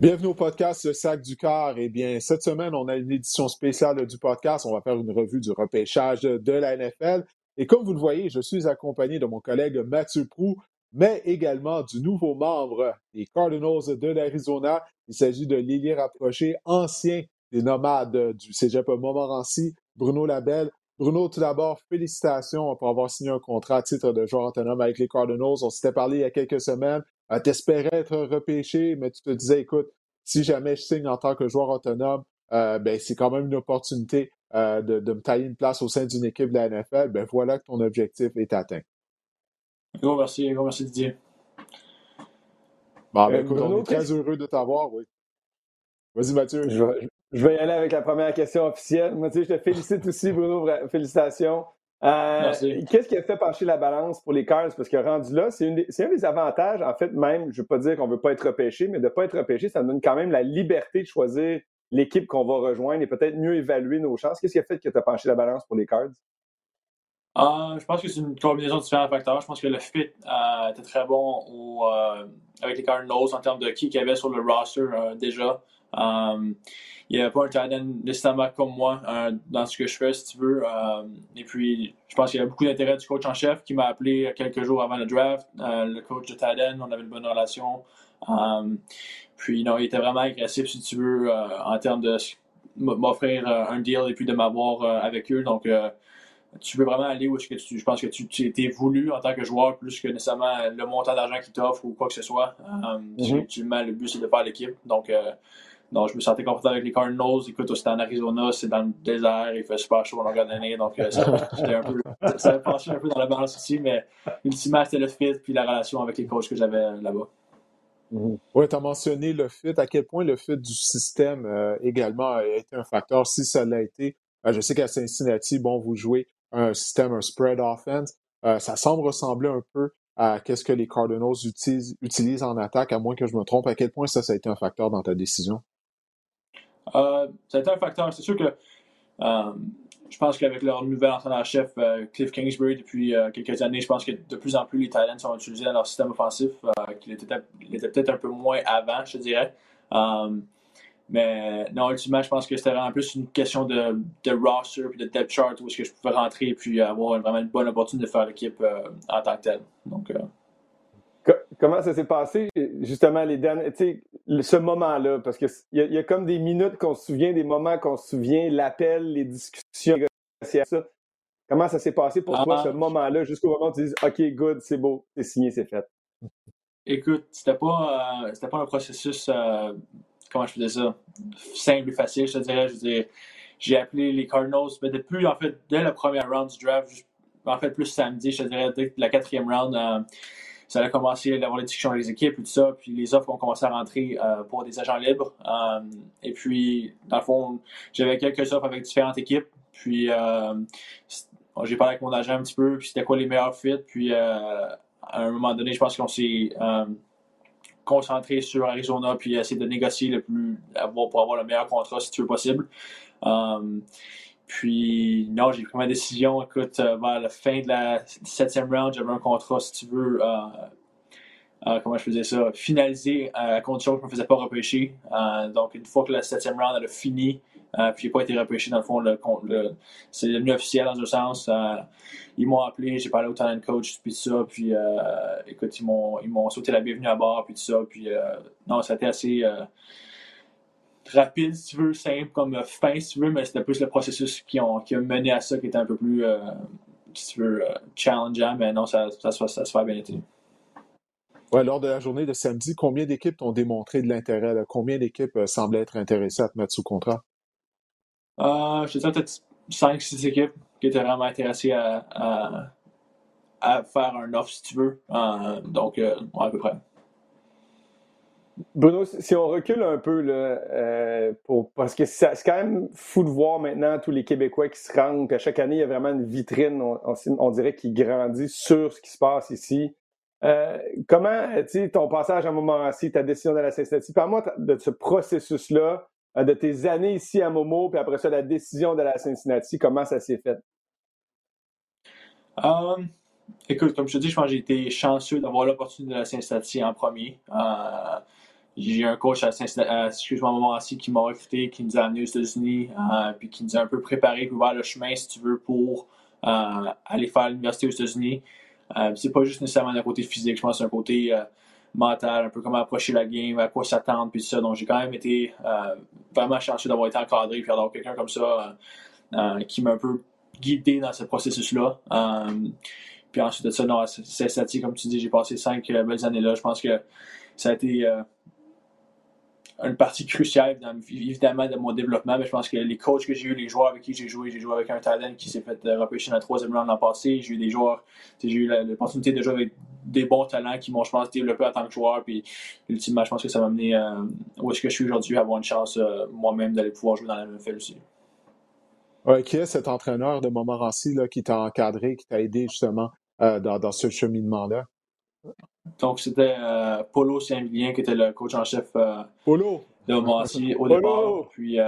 Bienvenue au podcast Le Sac du Car. Eh bien, cette semaine, on a une édition spéciale du podcast. On va faire une revue du repêchage de la NFL. Et comme vous le voyez, je suis accompagné de mon collègue Mathieu Prou, mais également du nouveau membre des Cardinals de l'Arizona. Il s'agit de Lily Rapproché, ancien des nomades du Cégep Montmorency, Bruno Labelle. Bruno, tout d'abord, félicitations pour avoir signé un contrat à titre de joueur autonome avec les Cardinals. On s'était parlé il y a quelques semaines. Euh, t'espérais être repêché, mais tu te disais, écoute, si jamais je signe en tant que joueur autonome, euh, ben, c'est quand même une opportunité euh, de, me tailler une place au sein d'une équipe de la NFL. Ben, voilà que ton objectif est atteint. Gros merci, gros merci Didier. Bon, ben, écoute, on est très heureux de t'avoir, oui. Vas-y, Mathieu. Je vais, y aller avec la première question officielle. Mathieu, je te félicite aussi, Bruno. Félicitations. Euh, qu'est-ce qui a fait pencher la balance pour les Cards? Parce que rendu là, c'est un des avantages, en fait, même, je ne veux pas dire qu'on ne veut pas être repêché, mais de ne pas être repêché, ça nous donne quand même la liberté de choisir l'équipe qu'on va rejoindre et peut-être mieux évaluer nos chances. Qu'est-ce qui a fait que tu as penché la balance pour les Cards? Euh, je pense que c'est une combinaison de différents facteurs. Je pense que le fit euh, était très bon avec les Cardinals en termes de qui qu'il y avait sur le roster déjà. Um, il n'y avait pas un talent nécessairement comme moi euh, dans ce que je fais, si tu veux. Euh, et puis, je pense qu'il y a beaucoup d'intérêt du coach en chef qui m'a appelé quelques jours avant le draft. Euh, le coach de Taden, on avait une bonne relation. Um, puis, non, il était vraiment agressif, si tu veux, en termes de m'offrir un deal et puis de m'avoir avec eux. Donc, tu veux vraiment aller où est-ce que tu, je pense que tu, tu voulu en tant que joueur plus que nécessairement le montant d'argent qu'il t'offre ou quoi que ce soit. Um, mm-hmm. le but, c'est de faire l'équipe. Donc, donc, je me sentais confortable avec les Cardinals. Écoute, c'était en Arizona, c'est dans le désert, il fait super chaud en longueur d'année. Donc, euh, ça, un peu, ça un peu dans la balance aussi, mais ultimement, c'était le fit puis la relation avec les coachs que j'avais là-bas. Mm-hmm. Oui, tu as mentionné le fit. À quel point le fit du système euh, également a été un facteur, si ça l'a été? Euh, je sais qu'à Cincinnati, bon, vous jouez un système, un spread offense. ça semble ressembler un peu à ce que les Cardinals utilisent, utilisent en attaque, à moins que je me trompe. À quel point ça, ça a été un facteur dans ta décision? Euh, ça a été un facteur. C'est sûr que euh, je pense qu'avec leur nouvel entraîneur-chef, euh, Cliff Kingsbury, depuis quelques années, je pense que de plus en plus les talents sont utilisés dans leur système offensif, qu'il était, peut-être un peu moins avant, je dirais. mais non, ultimement, je pense que c'était vraiment plus une question de, roster et de depth chart où est-ce que je pouvais rentrer et puis avoir vraiment une bonne opportunité de faire l'équipe en tant que telle. Donc, Comment ça s'est passé, justement, les derniers, ce moment-là? Parce qu'il y, y, a comme des minutes qu'on se souvient, des moments qu'on se souvient, l'appel, les discussions, les. Comment ça s'est passé pour toi, ce ah. moment-là, jusqu'au moment où tu dis OK, good, c'est beau, c'est signé, c'est fait? Écoute, c'était pas, euh, pas un processus, euh, comment je faisais ça, simple et facile, je te dirais. Je j'ai appelé les Cardinals, mais depuis, en fait, dès la première round du draft, en fait, plus samedi, je te dirais, dès la quatrième round, euh, ça a commencé à avoir des discussions avec les équipes et tout ça, puis les offres ont commencé à rentrer euh, pour des agents libres. Euh, et puis, dans le fond, j'avais quelques offres avec différentes équipes. Puis, euh, j'ai parlé avec mon agent un petit peu, puis c'était quoi les meilleurs fits. Puis, à un moment donné, je pense qu'on s'est concentré sur Arizona, puis essayer de négocier le plus, pour avoir le meilleur contrat si tu veux possible. Puis, non, j'ai pris ma décision. Écoute, euh, vers la fin de la septième round, j'avais un contrat, si tu veux, euh, euh, comment je faisais ça, finalisé à condition que je ne me faisais pas repêcher. donc, une fois que la septième round elle a fini, puis n'ai pas été repêché, dans le fond, c'est devenu officiel dans un sens. ils m'ont appelé, j'ai parlé au talent coach, puis ça, puis écoute, ils m'ont, ils m'ont sauté la bienvenue à bord, puis tout ça. Puis, non, ça a été assez rapide, si tu veux, simple, comme euh, fin, si tu veux, mais c'était plus le processus qui, ont, qui a mené à ça qui était un peu plus, euh, si tu veux, euh, challengeant, mais non, ça, ça, ça, ça se fait bien été. Ouais, lors de la journée de samedi, combien d'équipes ont démontré de l'intérêt? Combien d'équipes semblaient être intéressées à te mettre sous contrat? je te dirais peut-être 5-6 équipes qui étaient vraiment intéressées à, à, faire un offre, si tu veux. donc, à peu près. Bruno, si on recule un peu, euh, parce que c'est quand même fou de voir maintenant tous les Québécois qui se rendent, puis à chaque année, il y a vraiment une vitrine, on, dirait, qui grandit sur ce qui se passe ici. Euh, comment, tu sais, ton passage à assis, ta décision de la Cincinnati, parle-moi de ce processus-là, euh, de tes années ici à Momo, puis après ça, la décision de la Cincinnati, comment ça s'est fait? écoute, comme je te dis, je pense que j'ai été chanceux d'avoir l'opportunité de la Cincinnati en premier j'ai un coach à, excuse-moi, Montmorency qui m'a recruté, qui nous a amenés aux États-Unis, puis qui nous a un peu préparé, pour voir le chemin, si tu veux, pour aller faire l'université aux États-Unis. c'est pas juste nécessairement d'un côté physique, je pense c'est un côté mental, un peu comment approcher la game, à quoi s'attendre, puis ça. Donc, j'ai quand même été vraiment chanceux d'avoir été encadré, puis d'avoir quelqu'un comme ça qui m'a un peu guidé dans ce processus-là. Puis ensuite de ça, non, c'est comme tu dis, j'ai passé cinq euh, belles années là. Je pense que ça a été euh, une partie cruciale, évidemment, de mon développement. Mais je pense que les coachs que j'ai eu, les joueurs avec qui j'ai joué, j'ai joué avec un talent qui s'est fait euh, repêcher dans la troisième round l'an passé. J'ai eu des joueurs, j'ai eu l'opportunité de jouer avec des bons talents qui m'ont, je pense, développé en tant que joueur. Puis, ultimement, je pense que ça m'a amené où est-ce que je suis aujourd'hui, à avoir une chance moi-même d'aller pouvoir jouer dans la NFL aussi. qui est cet entraîneur de Montmorency là, qui t'a encadré, qui t'a aidé justement euh, dans, ce cheminement-là? Donc, c'était euh, Polo Saint-Vilien qui était le coach en chef euh, Polo. de Montmorency au départ. Puis,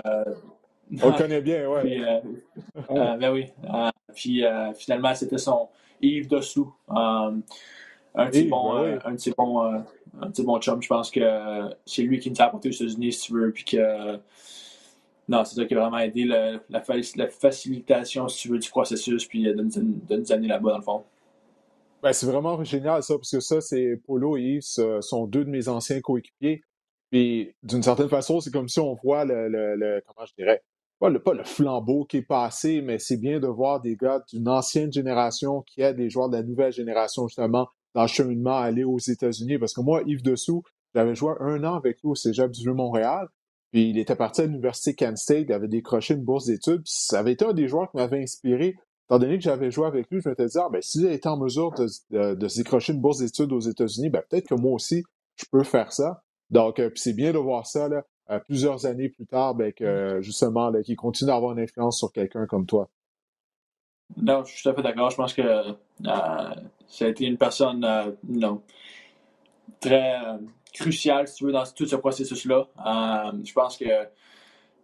On le connaît bien, oui. Puis, ben oui. puis finalement, c'était son Yves Dessous. un petit bon, ben un petit bon, un petit bon chum. Je pense que c'est lui qui nous a apporté aux États-Unis, si tu veux. Puis que non, c'est ça qui a vraiment aidé la, la, facilitation, si tu veux, du processus, puis de, de nous amener là-bas, dans le fond. Ben, c'est vraiment génial ça, parce que ça, c'est Polo et Yves sont deux de mes anciens coéquipiers. Puis d'une certaine façon, c'est comme si on voit le, le, comment je dirais, pas le, pas le flambeau qui est passé, mais c'est bien de voir des gars d'une ancienne génération qui aident des joueurs de la nouvelle génération justement dans le cheminement à aller aux États-Unis. Parce que moi, Yves Dessous, j'avais joué un an avec lui au Cégep du Vieux-Montréal. Puis il était parti à l'Université Kent State, il avait décroché une bourse d'études. Puis ça avait été un des joueurs qui m'avait inspiré étant donné que j'avais joué avec lui, je m'étais dit, ah, ben, s'il était en mesure de, de, se décrocher une bourse d'études aux États-Unis, ben, peut-être que moi aussi, je peux faire ça. Donc, euh, c'est bien de voir ça, là, euh, plusieurs années plus tard, ben, que, mm. justement, là, qu'il continue à avoir une influence sur quelqu'un comme toi. Non, je suis tout à fait d'accord. Je pense que euh, ça a été une personne, non, très cruciale, si tu veux, dans tout ce processus-là. je pense que,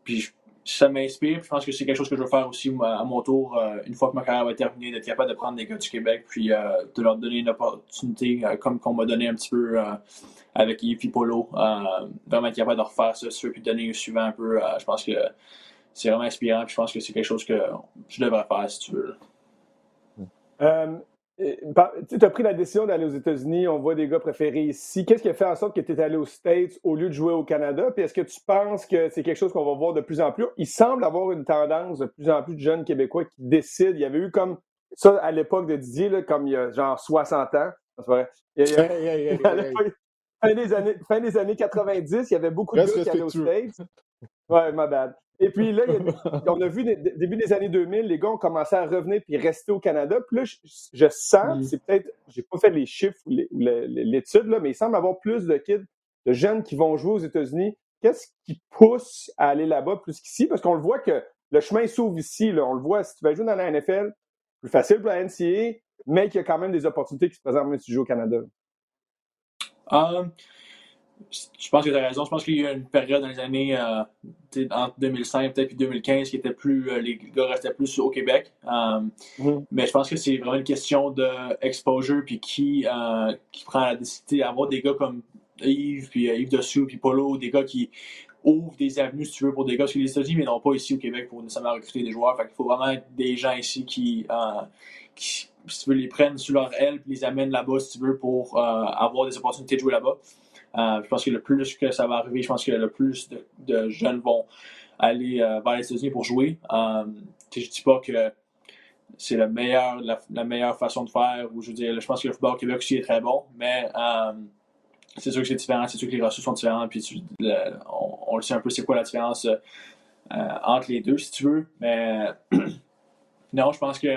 puis je ça m'inspire. Je pense que c'est quelque chose que je veux faire aussi à mon tour, euh, une fois que ma carrière va terminer, d'être capable de prendre des gars du Québec, puis euh, de leur donner une opportunité, euh, comme qu'on m'a donné un petit peu avec Yves Polo. vraiment être capable de refaire ça, si puis donner un suivant un peu. je pense que c'est vraiment inspirant, je pense que c'est quelque chose que je devrais faire, si tu veux. Tu as pris la décision d'aller aux États-Unis, on voit des gars préférés ici. Qu'est-ce qui a fait en sorte que tu es allé aux States au lieu de jouer au Canada? Puis est-ce que tu penses que c'est quelque chose qu'on va voir de plus en plus? Il semble avoir une tendance de plus en plus de jeunes Québécois qui décident. Il y avait eu comme ça à l'époque de Didier, là, comme il y a genre 60 ans. fin, des années, fin des années 90, il y avait beaucoup de gars qui allaient aux States. Ouais, ma bad. Et puis là, on a vu début des années 2000, les gars ont commencé à revenir puis rester au Canada. Puis là, je, sens, c'est peut-être, j'ai pas fait les chiffres ou l'étude, là, mais il semble avoir plus de kids, de jeunes qui vont jouer aux États-Unis. Qu'est-ce qui pousse à aller là-bas plus qu'ici? Parce qu'on le voit que le chemin s'ouvre ici. Là. On le voit, si tu vas jouer dans la NFL, plus facile pour la NCA, mais qu'il y a quand même des opportunités qui se présentent même si tu joues au Canada. Um, je pense que tu as raison. Je pense qu'il y a eu une période dans les années euh, entre 2005 peut-être puis 2015 qui était plus euh, les gars restaient plus au Québec. Euh, mm-hmm. Mais je pense que c'est vraiment une question d'exposure puis qui qui prend la décision d'avoir des gars comme Yves puis Yves Dessous puis Polo, des gars qui ouvrent des avenues si tu veux pour des gars sur les États-Unis mais non pas ici au Québec pour nécessairement recruter des joueurs. Fait il faut vraiment des gens ici qui, qui si tu veux les prennent sur leur aile puis les amènent là-bas si tu veux pour avoir des opportunités de jouer là-bas. Euh, je pense que le plus que ça va arriver, je pense que le plus de, jeunes vont aller euh, vers les États-Unis pour jouer. Euh, je ne dis pas que c'est la meilleure, la, meilleure façon de faire, ou je veux dire, je pense que le football au Québec aussi est très bon, mais c'est sûr que c'est différent, c'est sûr que les ressources sont différentes, puis on, le sait un peu c'est quoi la différence entre les deux, si tu veux, mais non, je pense que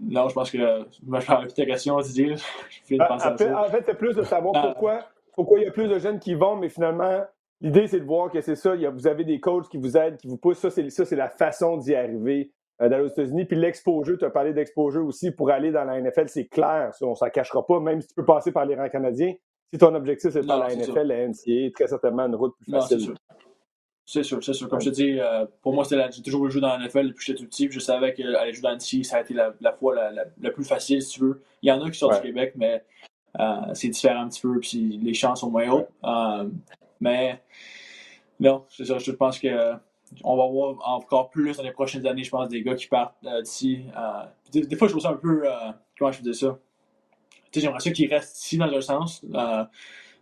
non, je pense que je vais faire ta question, Didier. Je en, fait, en fait, c'est plus de savoir ah. pourquoi, pourquoi il y a plus de jeunes qui vont, mais finalement, l'idée, c'est de voir que c'est ça. vous avez des coachs qui vous aident, qui vous poussent. Ça, c'est, ça, c'est la façon d'y arriver euh, dans les États-Unis. Puis l'exposure, tu as parlé d'exposure aussi. Pour aller dans la NFL, c'est clair. Ça, on ne s'en cachera pas, même si tu peux passer par les rangs canadiens. Si ton objectif, c'est dans la NFL, la NCA, très certainement une route plus facile. C'est sûr, c'est sûr. Comme je te dis, euh, pour moi, j'ai toujours jouer dans la NFL depuis que j'étais tout petit. je savais qu'aller jouer dans NC, ça a été la, la fois la, la, plus facile, si tu veux. Il y en a qui sont du Québec, mais c'est différent un petit peu, puis les chances sont moins hautes. mais non, c'est ça, je pense que on va voir encore plus dans les prochaines années, je pense, des gars qui partent d'ici. Des, fois, je trouve ça un peu. comment je dis ça? J'aimerais ça qu'ils restent ici dans un sens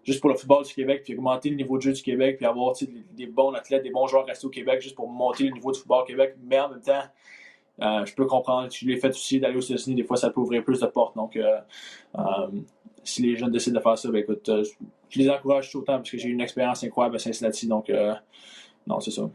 juste pour le football du Québec, puis augmenter le niveau de jeu du Québec, puis avoir des, bons athlètes, des bons joueurs restés au Québec, juste pour monter le niveau du football au Québec. Mais en même temps, euh, je peux comprendre, je l'ai fait aussi d'aller aux États-Unis, des fois ça peut ouvrir plus de portes. Donc, euh, euh, si les jeunes décident de faire ça, ben écoute, je les encourage tout autant parce que j'ai une expérience incroyable à Cincinnati. Donc, non, c'est ça.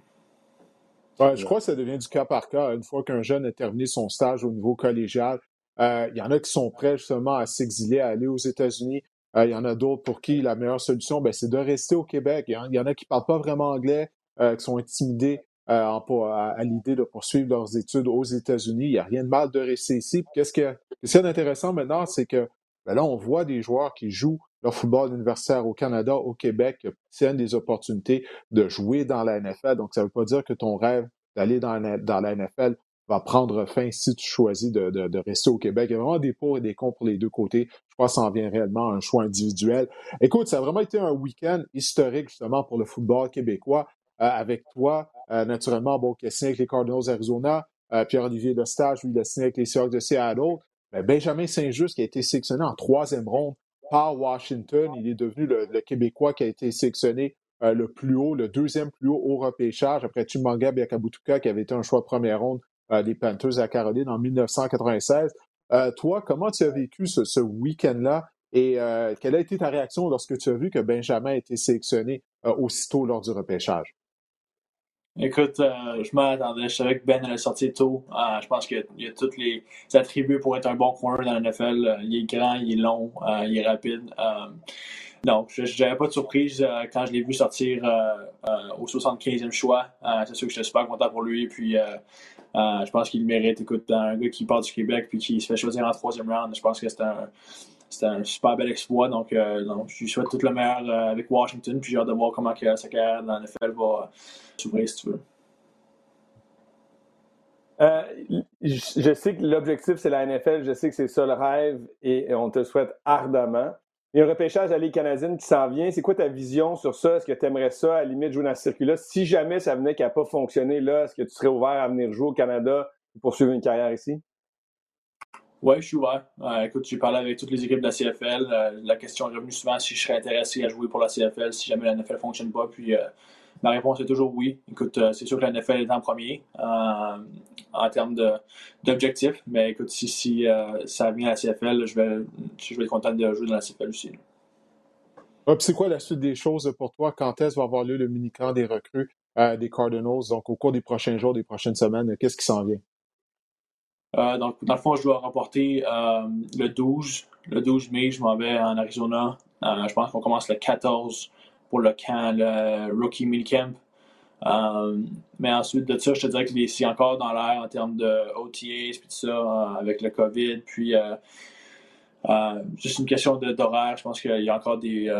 Ouais, je crois que ça devient du cas par cas. Une fois qu'un jeune a terminé son stage au niveau collégial, il y en a qui sont prêts justement à s'exiler, à aller aux États-Unis. Euh, il y en a d'autres pour qui la meilleure solution, ben, c'est de rester au Québec. Il y en a qui ne parlent pas vraiment anglais, euh, qui sont intimidés euh, à, l'idée de poursuivre leurs études aux États-Unis. Il n'y a rien de mal de rester ici. Qu'est-ce qui est intéressant maintenant, c'est que ben là, on voit des joueurs qui jouent leur football universitaire au Canada, au Québec, qui obtiennent des opportunités de jouer dans la NFL. Donc, ça ne veut pas dire que ton rêve d'aller dans dans la NFL va prendre fin si tu choisis de, rester au Québec. Il y a vraiment des pour et des contre pour les deux côtés. Je crois que ça en vient réellement un choix individuel. Écoute, ça a vraiment été un week-end historique justement pour le football québécois. Euh, avec toi, euh, naturellement, bon, qui a signé avec les Cardinals Arizona, euh, Pierre-Olivier Lestage, lui, il a signé avec les Seahawks de Seattle. Ben, Benjamin Saint-Just, qui a été sélectionné en troisième ronde par Washington, il est devenu le, Québécois qui a été sélectionné le plus haut, le deuxième plus haut au repêchage, après Chimanga Biakabutuka, qui avait été un choix première ronde des Panthers à Caroline en 1996. Euh, toi, comment tu as vécu ce, week-end-là et euh, quelle a été ta réaction lorsque tu as vu que Benjamin a été sélectionné aussitôt lors du repêchage? Écoute, je m'attendais. Je savais que Ben allait sortir tôt. je pense qu'il y a tous les attributs pour être un bon corner dans la NFL. il est grand, il est long, il est rapide. non, je n'avais pas de surprise quand je l'ai vu sortir au 75e choix. c'est sûr que j'étais super content pour lui. Puis euh, je pense qu'il mérite. Écoute, un gars qui part du Québec puis qui se fait choisir en troisième round, je pense que c'est un, super bel exploit. Donc, euh, je lui souhaite tout le meilleur euh, avec Washington. Puis j'ai hâte de voir comment sa carrière dans NFL va s'ouvrir, si tu veux. je sais que l'objectif, c'est la NFL. Je sais que c'est ça le rêve et on te souhaite ardemment. Il y a un repêchage à Ligue canadienne qui s'en vient. C'est quoi ta vision sur ça? Est-ce que tu aimerais ça, à la limite, jouer dans ce circuit-là? Si jamais ça venait qu'à pas fonctionné là, est-ce que tu serais ouvert à venir jouer au Canada pour poursuivre une carrière ici? Oui, je suis ouvert. écoute, j'ai parlé avec toutes les équipes de la CFL. Euh, la question est revenue souvent si je serais intéressé à jouer pour la CFL si jamais la NFL ne fonctionne pas. Puis euh, Ma réponse est toujours oui. Écoute, euh, c'est sûr que la NFL est en premier euh, en termes d'objectifs, mais écoute, si, euh, ça vient à la CFL, je vais, je vais être content de jouer dans la CFL aussi. c'est quoi la suite des choses pour toi? Quand est-ce va avoir lieu le mini-camp des recrues des Cardinals? Donc, au cours des prochains jours, des prochaines semaines, qu'est-ce qui s'en vient? donc, dans le fond, je dois remporter le 12. Le 12 mai, je m'en vais en Arizona. je pense qu'on commence le 14 pour le camp, le Rookie Camp. Euh, mais ensuite de ça, je te dirais que c'est encore dans l'air en termes de OTAs et tout ça, euh, avec le COVID. Puis, euh, juste une question d'horaire. Je pense qu'il y a encore des,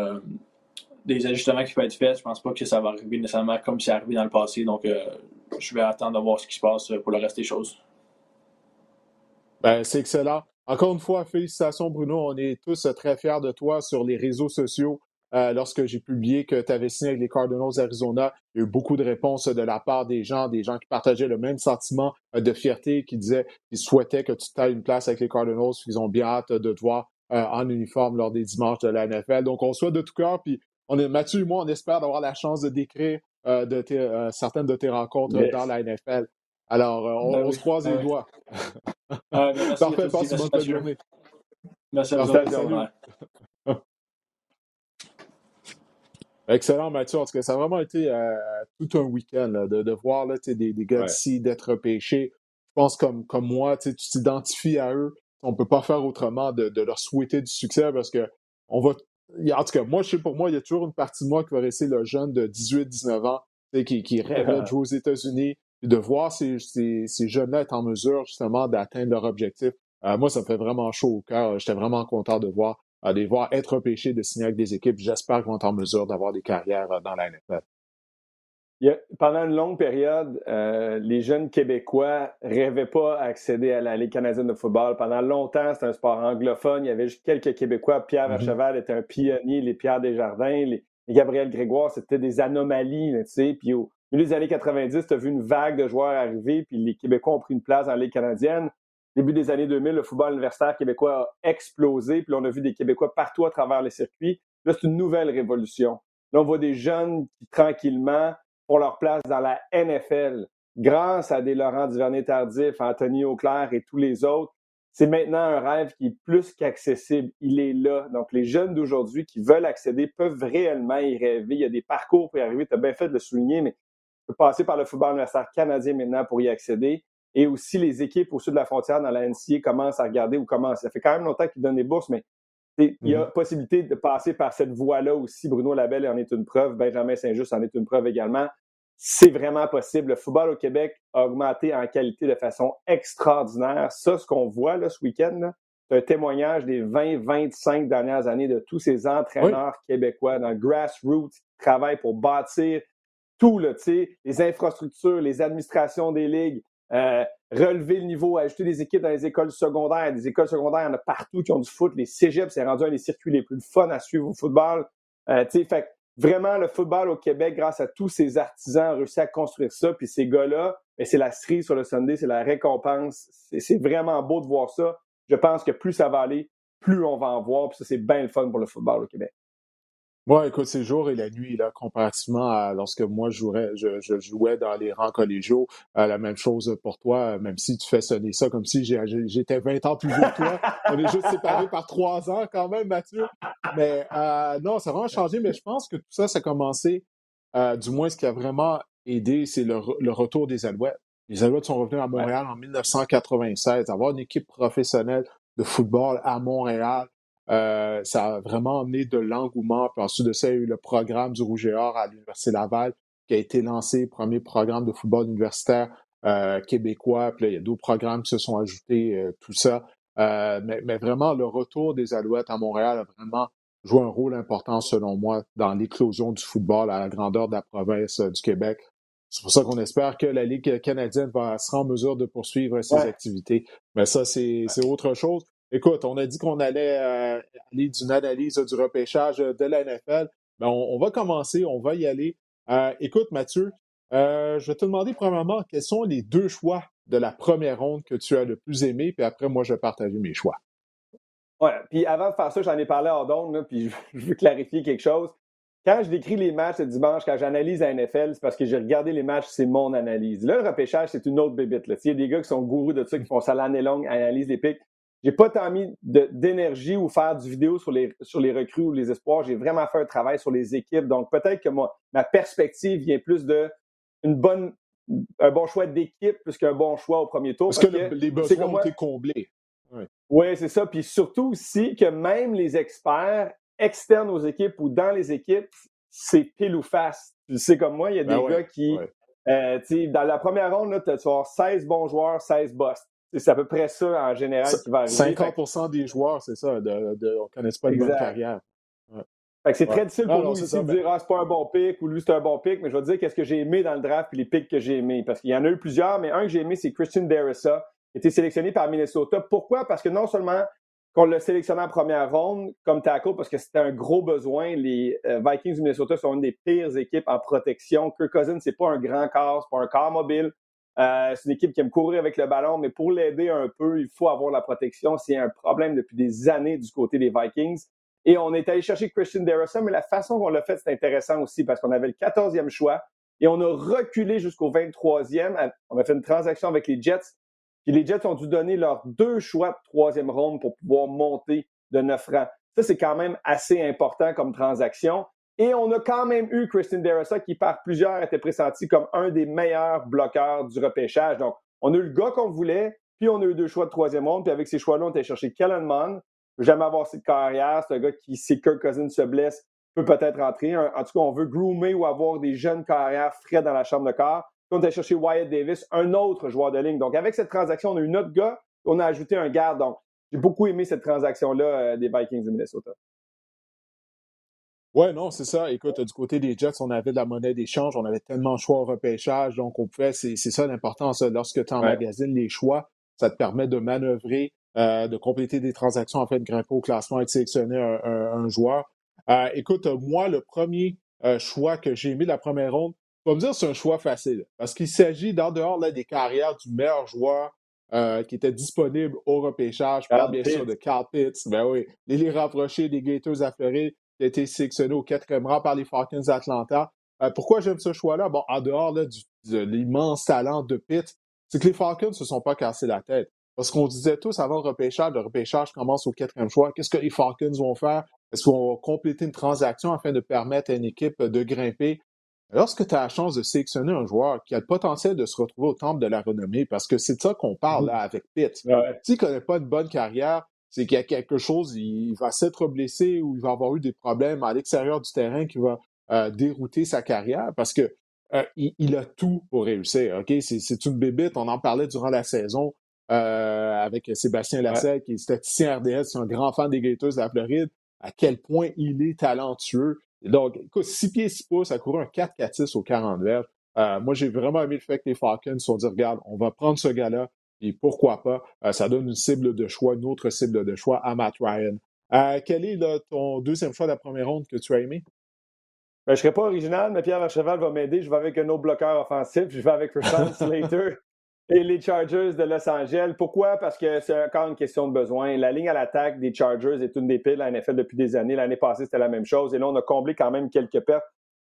des ajustements qui peuvent être faits. Je pense pas que ça va arriver nécessairement comme c'est arrivé dans le passé. Donc, je vais attendre de voir ce qui se passe pour le reste des choses. Ben, c'est excellent. Encore une fois, félicitations, Bruno. On est tous très fiers de toi sur les réseaux sociaux. Euh, lorsque j'ai publié que tu avais signé avec les Cardinals Arizona, il y a eu beaucoup de réponses de la part des gens, des gens qui partageaient le même sentiment euh, de fierté, qui disaient qu'ils souhaitaient que tu aies une place avec les Cardinals, qu'ils ont bien hâte de te voir euh, en uniforme lors des dimanches de la NFL. Donc, on souhaite de tout cœur, puis on est, Mathieu et moi, on espère d'avoir la chance de décrire de certaines de tes rencontres dans la NFL. Alors, on, ben se croise les ben doigts. Ben Parfait, passe une bonne journée. Merci à vous. Excellent, Mathieu. En tout cas, ça a vraiment été euh, tout un week-end de, de, voir là, des, des gars ici d'être pêchés. Je pense comme, comme moi, tu t'identifies à eux. On ne peut pas faire autrement de, de, leur souhaiter du succès parce que on va. En tout cas, moi, je sais pour moi, il y a toujours une partie de moi qui va rester le jeune de 18-19 ans qui, qui rêve de jouer aux États-Unis. Et de voir ces, ces, ces jeunes-là être en mesure justement d'atteindre leur objectif. Euh, moi, ça me fait vraiment chaud au cœur. J'étais vraiment content de voir à les voir être empêchés de signer avec des équipes. J'espère qu'ils vont être en mesure d'avoir des carrières euh, dans la NFL. pendant une longue période, euh, les jeunes Québécois rêvaient pas à accéder à la Ligue canadienne de football. Pendant longtemps, c'était un sport anglophone. Il y avait juste quelques Québécois. Pierre mm était un pionnier, les Pierre Desjardins, les, Gabriel Grégoire, c'était des anomalies. tu sais. Puis au milieu des années 90, tu as vu une vague de joueurs arriver, puis les Québécois ont pris une place dans la Ligue canadienne. Début des années 2000, le football universitaire québécois a explosé, puis on a vu des Québécois partout à travers les circuits. Là, c'est une nouvelle révolution. Là, on voit des jeunes qui, tranquillement, pour leur place dans la NFL, grâce à des Laurent Duvernay-Tardif, Anthony Auclair et tous les autres. C'est maintenant un rêve qui est plus qu'accessible. Il est là. Donc, les jeunes d'aujourd'hui qui veulent accéder peuvent réellement y rêver. Il y a des parcours pour y arriver. Tu as bien fait de le souligner, mais tu peux passer par le football universitaire canadien maintenant pour y accéder. Et aussi, les équipes au sud de la frontière dans la NCA commencent à regarder ou commencent. Ça fait quand même longtemps qu'ils donnent des bourses, mais il y a mm-hmm. possibilité de passer par cette voie-là aussi. Bruno Labelle en est une preuve. Benjamin Saint-Just en est une preuve également. C'est vraiment possible. Le football au Québec a augmenté en qualité de façon extraordinaire. Ça, ce qu'on voit là, ce week-end, c'est un témoignage des 20-25 dernières années de tous ces entraîneurs québécois dans le grassroots qui travaillent pour bâtir tout, là, les infrastructures, les administrations des ligues, euh, relever le niveau, ajouter des équipes dans les écoles secondaires. Des écoles secondaires, il y en a partout qui ont du foot. Les cégeps, c'est rendu un des circuits les plus fun à suivre au football. Euh, fait vraiment, le football au Québec, grâce à tous ces artisans, a réussi à construire ça. Puis ces gars-là, ben, c'est la cerise sur le Sunday, c'est la récompense. C'est vraiment beau de voir ça. Je pense que plus ça va aller, plus on va en voir. Puis ça, c'est bien le fun pour le football au Québec. Moi, écoute, c'est jour et la nuit, là, comparativement à lorsque moi je jouais, je, je jouais dans les rangs collégiaux. Euh, la même chose pour toi, même si tu fais sonner ça comme si j'étais 20 ans plus vieux que toi. On est juste séparés par trois ans quand même, Mathieu. Mais euh, non, ça a vraiment changé, mais je pense que tout ça, ça a commencé, euh, du moins ce qui a vraiment aidé, c'est le, le, retour des Alouettes. Les Alouettes sont revenus à Montréal en 1996. Avoir une équipe professionnelle de football à Montréal, euh, ça a vraiment amené de l'engouement. Puis ensuite de ça, il y a eu le programme du Rouge et Or à l'Université Laval qui a été lancé, premier programme de football universitaire euh, québécois. Puis là, il y a d'autres programmes qui se sont ajoutés, euh, tout ça. Mais, mais, vraiment, le retour des Alouettes à Montréal a vraiment joué un rôle important, selon moi, dans l'éclosion du football à la grandeur de la province du Québec. C'est pour ça qu'on espère que la Ligue canadienne va sera en mesure de poursuivre ses activités. Mais ça, c'est autre chose. Écoute, on a dit qu'on allait euh, aller d'une analyse du repêchage de la NFL. Ben, on, va commencer, on va y aller. Euh, écoute, Mathieu, euh, je vais te demander premièrement quels sont les deux choix de la première ronde que tu as le plus aimé, puis après, moi, je vais partager mes choix. Ouais, puis avant de faire ça, j'en ai parlé en donne, puis je veux clarifier quelque chose. Quand je décris les matchs ce dimanche, quand j'analyse la NFL, c'est parce que j'ai regardé les matchs, c'est mon analyse. Là, le repêchage, c'est une autre bébite. Il y a des gars qui sont gourous de ça, qui font ça l'année longue, analysent les pics j'ai pas tant mis d'énergie ou faire du vidéo sur les, sur les recrues ou les espoirs. J'ai vraiment fait un travail sur les équipes. Donc, peut-être que moi, ma perspective vient plus de une bonne, un bon choix d'équipe plus qu'un bon choix au premier tour. Parce, que, les besoins ont été comblés. Oui, c'est ça. Puis surtout aussi que même les experts externes aux équipes ou dans les équipes, c'est pile ou face. Tu sais comme moi, il y a ben des gars qui... Euh, dans la première ronde, là, tu vas avoir 16 bons joueurs, 16 boss. C'est à peu près ça en général qui va arriver. 50% des joueurs, c'est ça, de, de, on ne connaît pas une bonne carrière. c'est très difficile pour nous ici de ben dire ah, c'est pas un bon pic ou lui c'est un bon pic, mais je vais te dire qu'est-ce que j'ai aimé dans le draft et les pics que j'ai aimés. Parce qu'il y en a eu plusieurs, mais un que j'ai aimé, c'est Christian Darissa, qui a été sélectionné par Minnesota. Pourquoi? Parce que non seulement qu'on l'a sélectionné en première ronde comme tackle, parce que c'était un gros besoin. Les euh, Vikings du Minnesota sont une des pires équipes en protection. Kirk Cousins, c'est pas un grand corps, c'est pas un corps mobile. Euh, c'est une équipe qui aime courir avec le ballon, mais pour l'aider un peu, il faut avoir la protection. C'est un problème depuis des années du côté des Vikings. Et on est allé chercher Christian Derrissa, mais la façon qu'on l'a fait, c'est intéressant aussi parce qu'on avait le 14e choix et on a reculé jusqu'au 23e. On a fait une transaction avec les Jets. Puis les Jets ont dû donner leurs deux choix de troisième ronde pour pouvoir monter de 9 rangs. Ça, c'est quand même assez important comme transaction. Et on a quand même eu Christian Deressa qui, par plusieurs, était pressenti comme un des meilleurs bloqueurs du repêchage. Donc, on a eu le gars qu'on voulait, puis on a eu deux choix de troisième monde. Puis avec ces choix-là, on a cherché Kellen Mond. Jamais avoir cette carrière. C'est un gars qui, si Kirk Cousins se blesse, peut peut-être rentrer. En tout cas, on veut groomer ou avoir des jeunes carrières frais dans la chambre de corps. Puis on a cherché Wyatt Davis, un autre joueur de ligne. Donc, avec cette transaction, on a eu notre gars, on a ajouté un garde. Donc, j'ai beaucoup aimé cette transaction-là euh, des Vikings de Minnesota. Ouais, non, c'est ça. Écoute, du côté des Jets, on avait de la monnaie d'échange, on avait tellement de choix au repêchage, donc on pouvait, c'est ça l'importance. Lorsque tu emmagasines les choix, ça te permet de manœuvrer, euh, de compléter des transactions afin de grimper au classement et de sélectionner un, joueur. Euh, écoute, moi, le premier euh, choix que j'ai mis de la première ronde, je vais me dire c'est un choix facile, parce qu'il s'agit d'en dehors là, des carrières du meilleur joueur qui était disponible au repêchage. Je parle bien sûr de Carl Pitts, ben oui, les, rapprochés des Gators qui a été sélectionné au quatrième rang par les Falcons d'Atlanta. Euh, pourquoi j'aime ce choix-là? Bon, en dehors de l'immense talent de Pitt, c'est que les Falcons ne se sont pas cassés la tête. Parce qu'on disait tous avant le repêchage, le repêchage commence au quatrième choix. Qu'est-ce que les Falcons vont faire? Est-ce qu'ils vont compléter une transaction afin de permettre à une équipe de grimper? Lorsque tu as la chance de sélectionner un joueur qui a le potentiel de se retrouver au temple de la renommée, parce que c'est de ça qu'on parle là avec Pitt. S'il ne connaît pas une bonne carrière, c'est qu'il y a quelque chose, il va s'être blessé ou il va avoir eu des problèmes à l'extérieur du terrain qui va euh, dérouter sa carrière parce que euh, il, a tout pour réussir. Ok, c'est une bébite. On en parlait durant la saison euh, avec Sébastien Lassette, qui est statisticien RDS, c'est un grand fan des Gators de la Floride. À quel point il est talentueux. Donc, écoute, 6 pieds 6 pouces, a couru un 4-4-6 au 40 verges. moi, j'ai vraiment aimé le fait que les Falcons se sont dit, regarde, on va prendre ce gars-là, et pourquoi pas, euh, ça donne une cible de choix, une autre cible de choix à Matt Ryan. Euh, quel est ton deuxième choix de la première ronde que tu as aimé? Ben, je ne serai pas original, mais Pierre Cheval va m'aider. Je vais avec un autre bloqueur offensif. Je vais avec Rashawn Slater et les Chargers de Los Angeles. Pourquoi? Parce que c'est encore une question de besoin. La ligne à l'attaque des Chargers est une des pires à NFL depuis des années. L'année passée, c'était la même chose. Et là, on a comblé quand même quelques pertes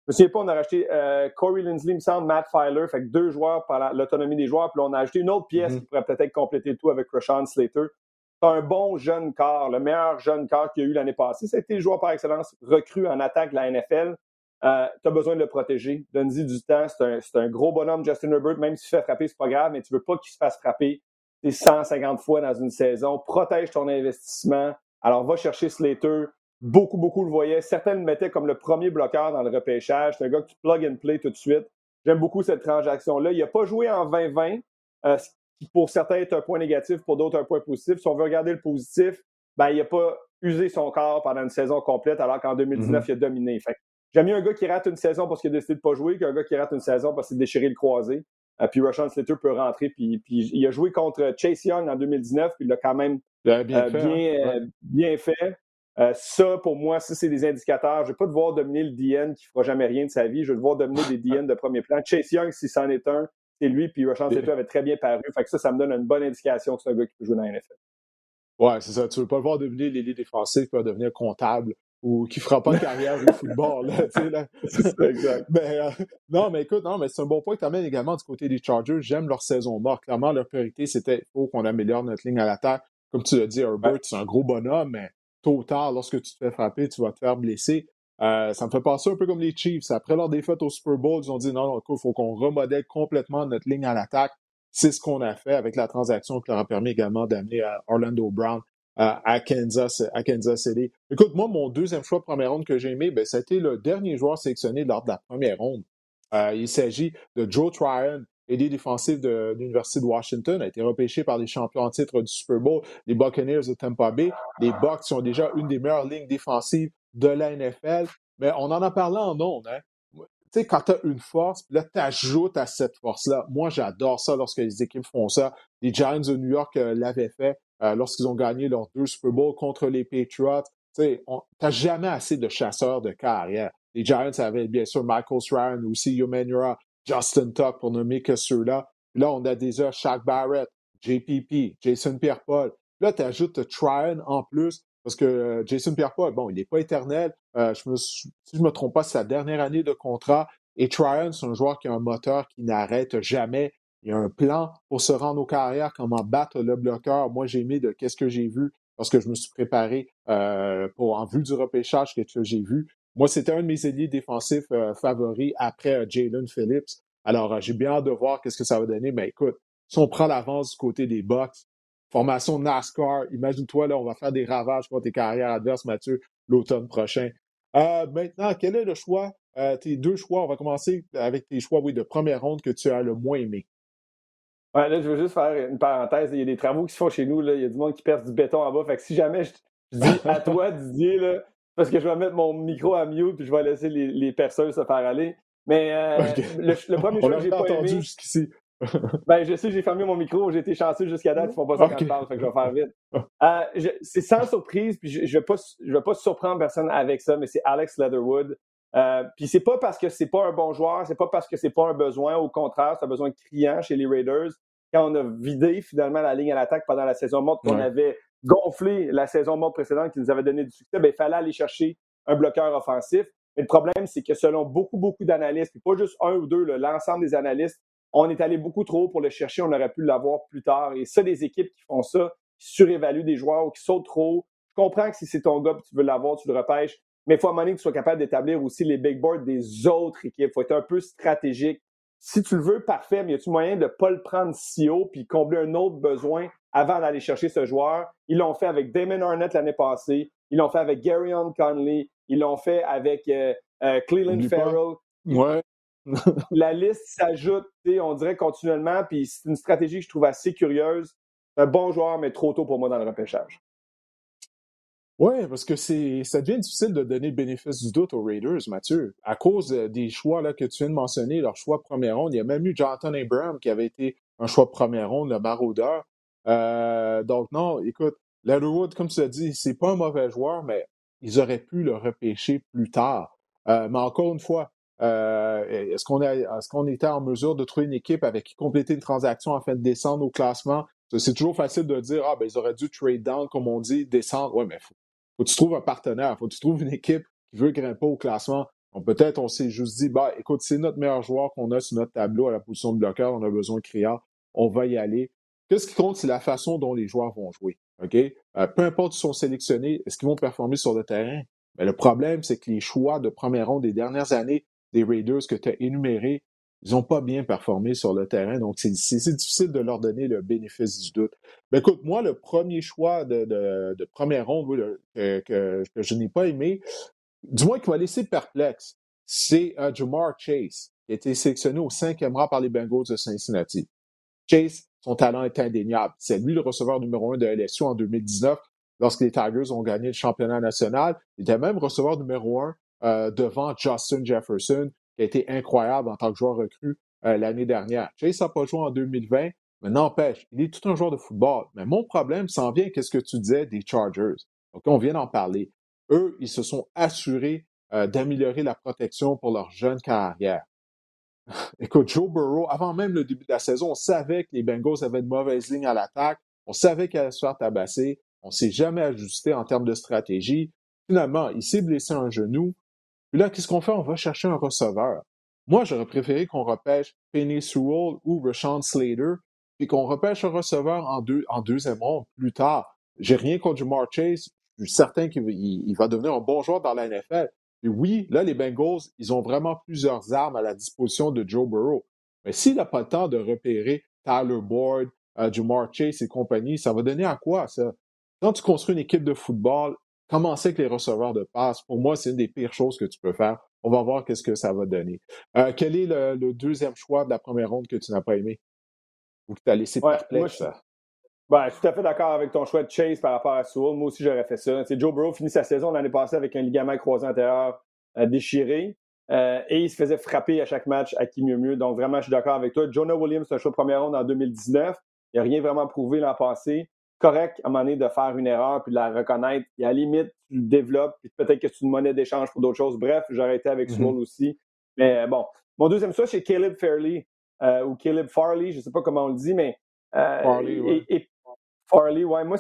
me souviens pas, on a racheté euh, Corey Lindsley, me semble, Matt Filer, fait que deux joueurs par l'autonomie des joueurs, puis on a ajouté une autre pièce mm-hmm. qui pourrait peut-être compléter tout avec Rashawn Slater. C'est un bon jeune corps, le meilleur jeune corps qu'il y a eu l'année passée. C'était le joueur par excellence recru en attaque de la NFL. Euh, tu as besoin de le protéger. Donne-y du temps. C'est un, gros bonhomme, Justin Herbert. Même s'il se fait frapper, c'est pas grave, mais tu veux pas qu'il se fasse frapper 150 fois dans une saison. Protège ton investissement. Alors, va chercher Slater. Beaucoup, beaucoup le voyaient. Certains le mettaient comme le premier bloqueur dans le repêchage. C'est un gars que tu plug and play tout de suite. J'aime beaucoup cette transaction-là. Il n'a pas joué en 2020, euh, ce qui pour certains est un point négatif, pour d'autres un point positif. Si on veut regarder le positif, ben, il n'a pas usé son corps pendant une saison complète, alors qu'en 2019, mm-hmm. il a dominé. j'aime mieux un gars qui rate une saison parce qu'il a décidé de pas jouer qu'un gars qui rate une saison parce qu'il a déchiré le croisé. Euh, puis Russian Slater peut rentrer. Puis, puis, il a joué contre Chase Young en 2019, puis il l'a quand même bien, euh, bien, fait. Euh, ça, pour moi, ça, c'est des indicateurs. Je ne veux pas devoir dominer le DN qui ne fera jamais rien de sa vie. Je veux devoir dominer des DN de premier plan. Chase Young, si c'en est un, c'est lui, puis Rashawn Slater avait très bien paru. Fait que ça, ça me donne une bonne indication que c'est un gars qui peut jouer dans la NFL. Ouais, c'est ça. Tu ne veux pas le voir devenir l'élite défensif, qui va devenir comptable ou qui ne fera pas de carrière au football. Là, là. exact. Mais, euh, non, mais écoute, non, mais c'est un bon point que tu amènes également du côté des Chargers. J'aime leur saison morte. Clairement, leur priorité, c'était faut qu'on améliore notre ligne à l'attaque. Comme tu l'as dit, Herbert, c'est un gros bonhomme, mais tôt ou tard, lorsque tu te fais frapper, tu vas te faire blesser. Euh, ça me fait penser un peu comme les Chiefs. Après leur défaite au Super Bowl, ils ont dit non, non, il faut qu'on remodèle complètement notre ligne à l'attaque. C'est ce qu'on a fait avec la transaction qui leur a permis également d'amener euh, Orlando Brown euh, à, Kansas, à Kansas City. Écoute, moi, mon deuxième choix première ronde que j'ai aimé, ben, c'était le dernier joueur sélectionné lors de la première ronde. il s'agit de Joe Tryon, ailier défensif de, l'Université de Washington, a été repêché par les champions en titre du Super Bowl, les Buccaneers de Tampa Bay. Les Bucks sont déjà une des meilleures lignes défensives de la NFL. Mais on en a parlé en ondes. Hein? Tu sais, quand tu as une force, là, tu ajoutes à cette force-là. Moi, j'adore ça lorsque les équipes font ça. Les Giants de New York euh, l'avaient fait euh, lorsqu'ils ont gagné leurs deux Super Bowls contre les Patriots. Tu n'as jamais assez de chasseurs de carrière. Les Giants avaient bien sûr Michael Strahan, aussi Yomenura, Justin Tuck, pour nommer que ceux-là. Là, on a déjà Shaq Barrett, JPP, Jason Pierre-Paul. Là, tu ajoutes Tryon en plus, parce que euh, Jason Pierre-Paul, bon, il n'est pas éternel. Euh, je me, si je ne me trompe pas, c'est sa dernière année de contrat. Et Tryon, c'est un joueur qui a un moteur qui n'arrête jamais. Il a un plan pour se rendre aux carrières, comment battre le bloqueur. Moi, j'ai mis de qu'est-ce que j'ai vu lorsque je me suis préparé euh, pour en vue du repêchage que j'ai vu. Moi, c'était un de mes alliés défensifs euh, favoris après euh, Jalen Phillips. Alors, euh, j'ai bien hâte de voir qu'est-ce que ça va donner. Mais écoute, si on prend l'avance du côté des Bucks, formation NASCAR, imagine-toi, là, on va faire des ravages contre tes carrières adverses, Mathieu, l'automne prochain. maintenant, quel est le choix, tes deux choix? On va commencer avec tes choix, oui, de première ronde que tu as le moins aimé. Ouais, là, je veux juste faire une parenthèse. Il y a des travaux qui se font chez nous. Là. Il y a du monde qui perce du béton en bas. Fait que si jamais je, dis à toi, Didier, là, parce que je vais mettre mon micro à mute puis je vais laisser les, les perceuses se faire aller. Mais euh, le, premier choix que j'ai pas entendu aimé... jusqu'ici. ben, je sais, j'ai fermé mon micro, j'ai été chanceux jusqu'à date, ils font pas ça quand je parle, je vais faire vite. Euh, c'est sans surprise, puis je, je vais pas, je vais pas surprendre personne avec ça, mais c'est Alex Leatherwood. Euh, puis c'est pas parce que c'est pas un bon joueur, c'est pas parce que c'est pas un besoin, au contraire, c'est un besoin criant chez les Raiders. Quand on a vidé finalement la ligne à l'attaque pendant la saison morte, qu'on avait gonflé la saison morte précédente qui nous avait donné du succès, ben, il fallait aller chercher un bloqueur offensif. Mais le problème, c'est que selon beaucoup, beaucoup d'analystes, puis pas juste un ou deux, l'ensemble des analystes, on est allé beaucoup trop pour le chercher, on aurait pu l'avoir plus tard. Et ça, des équipes qui font ça, qui surévaluent des joueurs ou qui sautent trop, je comprends que si c'est ton gars et tu veux l'avoir, tu le repêches, mais il faut à un moment que tu sois capable d'établir aussi les big boards des autres équipes. Il faut être un peu stratégique. Si tu le veux, parfait, mais y a-tu moyen de ne pas le prendre si haut puis combler un autre besoin avant d'aller chercher ce joueur? Ils l'ont fait avec Damon Arnett l'année passée. Ils l'ont fait avec Gary Conley. Ils l'ont fait avec euh, euh, Cleveland Farrell. Ouais. la liste s'ajoute, on dirait continuellement, puis c'est une stratégie que je trouve assez curieuse. Un bon joueur, mais trop tôt pour moi dans le repêchage. Oui, parce que c'est ça devient difficile de donner le bénéfice du doute aux Raiders, Mathieu. À cause euh, des choix là, que tu viens de mentionner, leur choix première ronde, il y a même eu Jonathan Abraham qui avait été un choix première ronde, le maraudeur. Euh, donc non, écoute, Leatherwood, comme tu as dit, c'est pas un mauvais joueur, mais ils auraient pu le repêcher plus tard. Euh, mais encore une fois, euh, est-ce qu'on est, qu'on était en mesure de trouver une équipe avec qui compléter une transaction afin de descendre au classement? C'est toujours facile de dire, ah, ben, ils auraient dû trade down, comme on dit, descendre. Oui, mais faut, faut que tu trouves un partenaire, faut que tu trouves une équipe qui veut grimper au classement. peut-être on s'est juste dit, bah, écoute, c'est notre meilleur joueur qu'on a sur notre tableau à la position de bloqueur, on a besoin de criard, on va y aller. Qu'est-ce qui compte, c'est la façon dont les joueurs vont jouer. Euh, peu importe s'ils sont sélectionnés, est-ce qu'ils vont performer sur le terrain? Mais le problème, c'est que les choix de première ronde des dernières années des Raiders que tu as énumérés, ils n'ont pas bien performé sur le terrain, donc c'est difficile de leur donner le bénéfice du doute. Ben écoute, moi, le premier choix de, de, première ronde que, je n'ai pas aimé, du moins qui m'a laissé perplexe, c'est uh, Jamar Chase, qui a été sélectionné au cinquième rang par les Bengals de Cincinnati. Chase, son talent est indéniable. C'est lui le receveur numéro un de LSU en 2019 lorsque les Tigers ont gagné le championnat national. Il était même receveur numéro un euh, devant Justin Jefferson, qui a été incroyable en tant que joueur recru euh, l'année dernière. Chase n'a pas joué en 2020, mais n'empêche, il est tout un joueur de football. Mais mon problème s'en vient, qu'est-ce que tu disais des Chargers? Donc, on vient d'en parler. Eux, ils se sont assurés euh, d'améliorer la protection pour leur jeune carrière. Écoute, Joe Burrow, avant même le début de la saison, on savait que les Bengals avaient de mauvaises lignes à l'attaque. On savait qu'elle allait se faire tabasser. On s'est jamais ajusté en termes de stratégie. Finalement, il s'est blessé un genou. Puis là, qu'est-ce qu'on fait? On va chercher un receveur. Moi, j'aurais préféré qu'on repêche Penny Sewell ou Rashawn Slater, puis qu'on repêche un receveur en, deux, en deuxième ronde plus tard. J'ai rien contre Jamar Chase. Je suis certain qu'il va devenir un bon joueur dans la NFL. Et oui, là, les Bengals, ils ont vraiment plusieurs armes à la disposition de Joe Burrow. Mais s'il n'a pas le temps de repérer Tyler Boyd, euh, Jamar Chase et compagnie, ça va donner à quoi, ça? Quand tu construis une équipe de football, commencer avec les receveurs de passe, pour moi, c'est une des pires choses que tu peux faire. On va voir qu'est-ce que ça va donner. Euh, quel est le, deuxième choix de la première ronde que tu n'as pas aimé? Ou que tu as laissé perplexe? Ben, je suis tout à fait d'accord avec ton choix de Chase par rapport à Sewell. Moi aussi, j'aurais fait ça. Joe Burrow finit sa saison l'année passée avec un ligament croisé antérieur euh, déchiré. Euh, et il se faisait frapper à chaque match à qui mieux mieux. Donc, vraiment, je suis d'accord avec toi. Jonah Williams, c'est un choix de première ronde en 2019. Il n'a rien vraiment prouvé l'an passé. Correct, à un moment donné, de faire une erreur puis de la reconnaître. Et à la limite, tu le développes. Puis peut-être que c'est une monnaie d'échange pour d'autres choses. Bref, j'aurais été avec mm aussi. Mais bon. Mon deuxième choix, c'est Caleb Fairley euh, ou Caleb Farley. Je ne sais pas comment on le dit, mais. Farley, Farley, ouais, moi,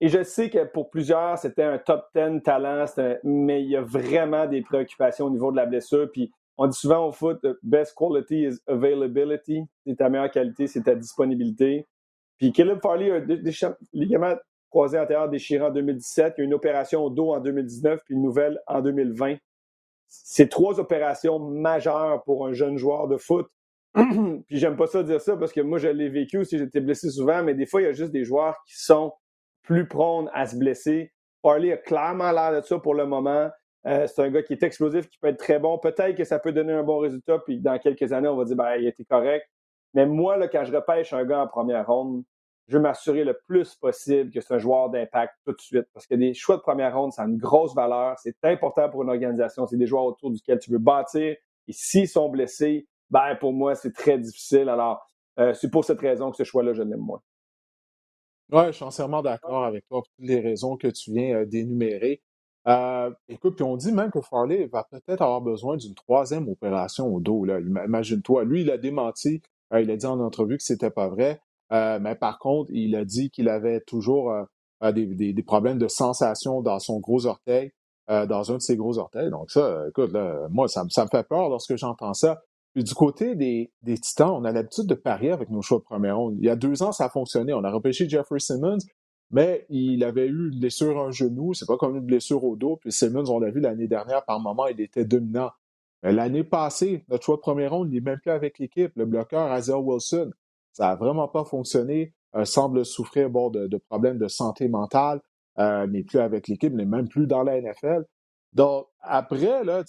et je sais que pour plusieurs, c'était un top 10 talent, mais il y a vraiment des préoccupations au niveau de la blessure. Puis on dit souvent au foot, best quality is availability. C'est ta meilleure qualité, c'est ta disponibilité. Puis Caleb Farley a des ligament croisé antérieur déchiré en 2017, il y a une opération au dos en 2019, puis une nouvelle en 2020. C'est trois opérations majeures pour un jeune joueur de foot. puis j'aime pas ça dire ça parce que moi, je l'ai vécu aussi, j'étais blessé souvent, mais des fois, il y a juste des joueurs qui sont plus prônes à se blesser. Farley a clairement l'air de ça pour le moment. Euh, c'est un gars qui est explosif, qui peut être très bon. Peut-être que ça peut donner un bon résultat, puis dans quelques années, on va dire, ben, il était correct. Mais moi, là, quand je repêche un gars en première ronde, je veux m'assurer le plus possible que c'est un joueur d'impact tout de suite. Parce que des choix de première ronde, ça a une grosse valeur. C'est important pour une organisation. C'est des joueurs autour duquel tu veux bâtir. Et s'ils sont blessés, ben pour moi, c'est très difficile. Alors, euh, c'est pour cette raison que ce choix-là, je l'aime moins. Oui, je suis entièrement d'accord avec toi pour toutes les raisons que tu viens euh, d'énumérer. Euh, écoute, puis on dit même que Farley va peut-être avoir besoin d'une troisième opération au dos. Là. Imagine-toi, lui, il a démenti, il a dit en entrevue que c'était pas vrai. Mais par contre, il a dit qu'il avait toujours des, problèmes de sensation dans son gros orteil, dans un de ses gros orteils. Donc ça, écoute, moi, ça, me fait peur lorsque j'entends ça. Du côté des, Titans, on a l'habitude de parier avec nos choix de première ronde. Il y a deux ans, ça a fonctionné. On a repêché Jeffrey Simmons, mais il avait eu une blessure à un genou. C'est pas comme une blessure au dos. Puis Simmons, on l'a vu l'année dernière, par moment, il était dominant. L'année passée, notre choix de première ronde, il n'est même plus avec l'équipe. Le bloqueur, Azell Wilson, ça n'a vraiment pas fonctionné. Euh, semble souffrir bon, de, problèmes de santé mentale, euh, n'est plus avec l'équipe, n'est même plus dans la NFL. Donc, après, là,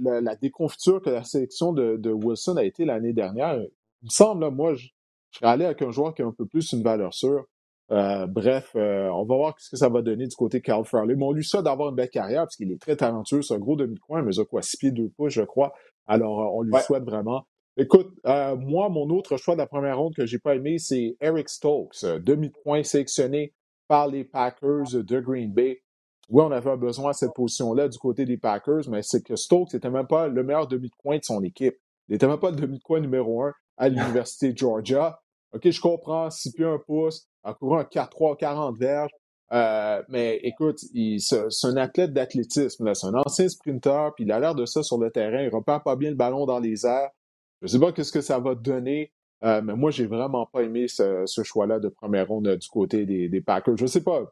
la, la déconfiture que la sélection de, Wilson a été l'année dernière, il me semble, moi, je, serais allé avec un joueur qui a un peu plus une valeur sûre. Euh, bref, on va voir ce que ça va donner du côté de Cal Farley. Mais on lui souhaite d'avoir une belle carrière parce qu'il est très talentueux. C'est un gros demi-coin, mais il quoi, 6 pieds 2 pouces, je crois. Alors, on lui souhaite vraiment. Écoute, euh, moi, mon autre choix de la première ronde que j'ai pas aimé, c'est Eric Stokes, euh, demi-point sélectionné par les Packers de Green Bay. Oui, on avait besoin à cette position-là du côté des Packers, mais c'est que Stokes n'était même pas le meilleur demi-coin de son équipe. Il n'était même pas le demi-coin numéro un à l'Université de Georgia. OK, je comprends, 6 pieds 1 pouce, en courant un 4-3, 40 verges. Euh, mais écoute, c'est un athlète d'athlétisme. C'est un ancien sprinter, puis il a l'air de ça sur le terrain. Il repère pas bien le ballon dans les airs. Je ne sais pas qu'est-ce que ça va donner, euh, mais moi, j'ai vraiment pas aimé ce, choix-là de première ronde euh, du côté des, Packers. Je ne sais pas.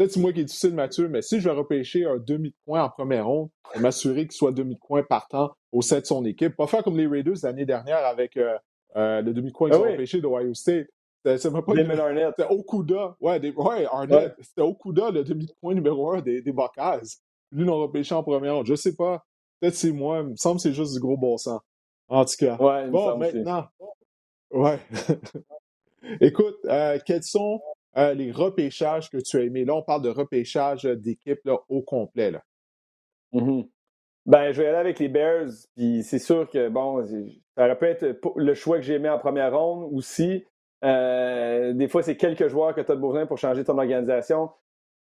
Peut-être c'est moi qui est difficile, Mathieu, mais si je vais repêcher un demi de coin en première ronde, m'assurer qu'il soit demi de coin partant au sein de son équipe. Pas faire comme les Raiders l'année dernière avec euh, le demi de coin qu'ils ah ont repêché d'Ohio State. C'était Okuda. Ouais, ouais Arnett. C'était Okuda, le demi de coin numéro un des, des Buckeyes. Lui, l'ont repêché en première ronde. Je sais pas. Peut-être c'est moi. Il me semble que c'est juste du gros bon sens. En tout cas. bon, maintenant. Ouais. Écoute, euh, quels sont euh, les repêchages que tu as aimés? Là, on parle de repêchage d'équipe au complet. Là. Mm-hmm. Ben, je vais aller avec les Bears, puis c'est sûr que, bon, ça aurait pu être le choix que j'ai aimé en première ronde aussi. Euh, des fois, c'est quelques joueurs que tu as besoin pour changer ton organisation.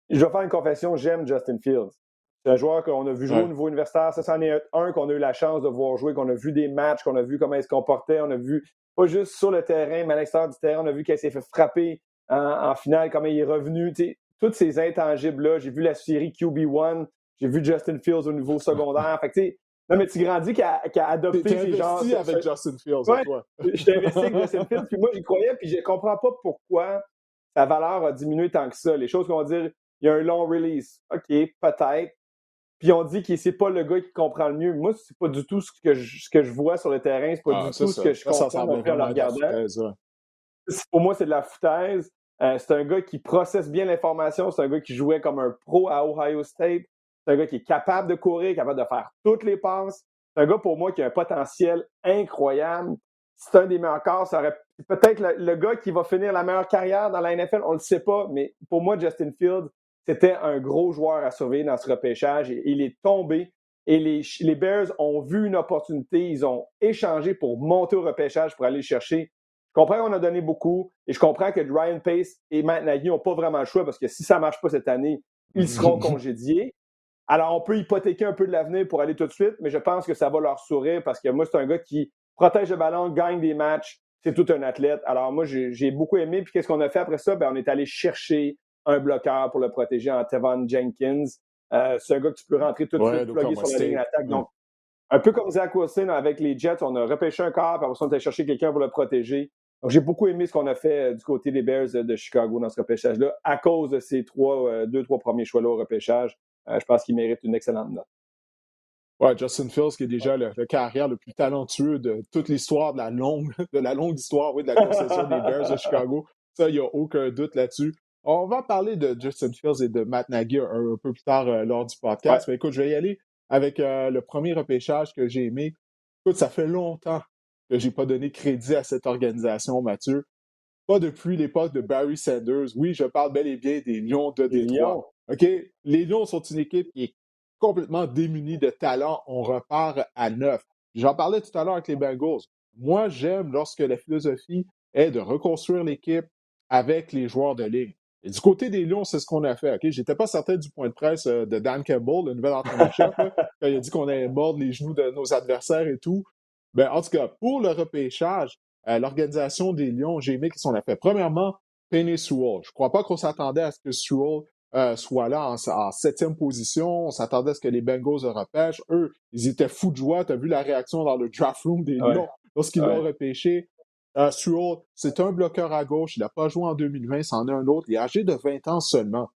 Je vais faire une confession, j'aime Justin Fields. C'est un joueur qu'on a vu jouer au niveau universitaire. Ça, c'en est un qu'on a eu la chance de voir jouer, qu'on a vu des matchs, qu'on a vu comment il se comportait. On a vu, pas juste sur le terrain, mais à l'extérieur du terrain, on a vu qu'il s'est fait frapper en, finale, comment il est revenu. toutes ces intangibles-là. J'ai vu la série QB1, j'ai vu Justin Fields au niveau secondaire. fait que, non, mais tu grandis qui a, adopté ces genres. avec Justin Fields, ouais, toi. Je t'ai investi avec Justin Fields, puis moi, j'y croyais, puis je comprends pas pourquoi sa valeur a diminué tant que ça. Les choses qu'on va dire, il y a un long release. OK, peut-être. Puis on dit que c'est pas le gars qui comprend le mieux. Moi, c'est pas du tout ce que je, ce que je vois sur le terrain. C'est pas ah, du tout ce que je comprends en le regardant. Pour moi, c'est de la foutaise. Euh, c'est un gars qui processe bien l'information. C'est un gars qui jouait comme un pro à Ohio State. C'est un gars qui est capable de courir, capable de faire toutes les passes. C'est un gars, pour moi, qui a un potentiel incroyable. C'est un des meilleurs corps. Ça aurait peut-être le, gars qui va finir la meilleure carrière dans la NFL. On ne le sait pas. Mais pour moi, Justin Fields, c'était un gros joueur à surveiller dans ce repêchage. il est tombé et les, Bears ont vu une opportunité. Ils ont échangé pour monter au repêchage pour aller le chercher. Je comprends qu'on a donné beaucoup et je comprends que Ryan Pace et Matt Nagy n'ont pas vraiment le choix parce que si ça ne marche pas cette année, ils seront congédiés. Alors, on peut hypothéquer un peu de l'avenir pour aller tout de suite, mais je pense que ça va leur sourire parce que moi, c'est un gars qui protège le ballon, gagne des matchs. C'est tout un athlète. Alors, moi, j'ai beaucoup aimé. Puis, qu'est-ce qu'on a fait après ça? Ben, on est allé chercher un bloqueur pour le protéger en Tevon Jenkins. Euh, c'est un gars que tu peux rentrer tout de suite, plugger sur la ligne d'attaque. Donc, un peu comme Zach Wilson avec les Jets, on a repêché un corps, puis après on a chercher quelqu'un pour le protéger. Donc, j'ai beaucoup aimé ce qu'on a fait euh, du côté des Bears de Chicago dans ce repêchage-là, à cause de ces trois, euh, deux, trois premiers choix-là au repêchage. je pense qu'il mérite une excellente note. Ouais, Justin Fields, qui est déjà le, carrière le plus talentueux de toute l'histoire de la longue, de la longue histoire, oui, de la concession des Bears de Chicago. Ça, il n'y a aucun doute là-dessus. On va parler de Justin Fields et de Matt Nagy un, peu plus tard euh, lors du podcast. Mais écoute, je vais y aller avec euh, le premier repêchage que j'ai aimé. Écoute, ça fait longtemps j'ai pas donné crédit à cette organisation, Mathieu. pas depuis l'époque de Barry Sanders. Oui, je parle bel et bien des Lions de Détroit. OK? Les Lions sont une équipe qui est complètement démunie de talent. On repart à neuf. J'en parlais tout à l'heure avec les Bengals. Moi, j'aime lorsque la philosophie est de reconstruire l'équipe avec les joueurs de ligne. Et du côté des Lions, c'est ce qu'on a fait. Ok, J'étais pas certain du point de presse euh, de Dan Campbell, le nouvel entraîneur-chef, quand il a dit qu'on allait mordre les genoux de nos adversaires et tout. Ben, en tout cas, pour le repêchage, euh, l'organisation des Lions, j'ai aimé qu'ils qu'on a fait. Premièrement, Penny Sewell. Je crois pas qu'on s'attendait à ce que Sewell euh, soit là en, septième position. On s'attendait à ce que les Bengals le repêchent. Eux, ils étaient fous de joie. Tu as vu la réaction dans le draft room des Lions lorsqu'ils l'ont repêché. Uh, c'est un bloqueur à gauche. Il n'a pas joué en 2020, c'en est un autre. Il est âgé de 20 ans seulement.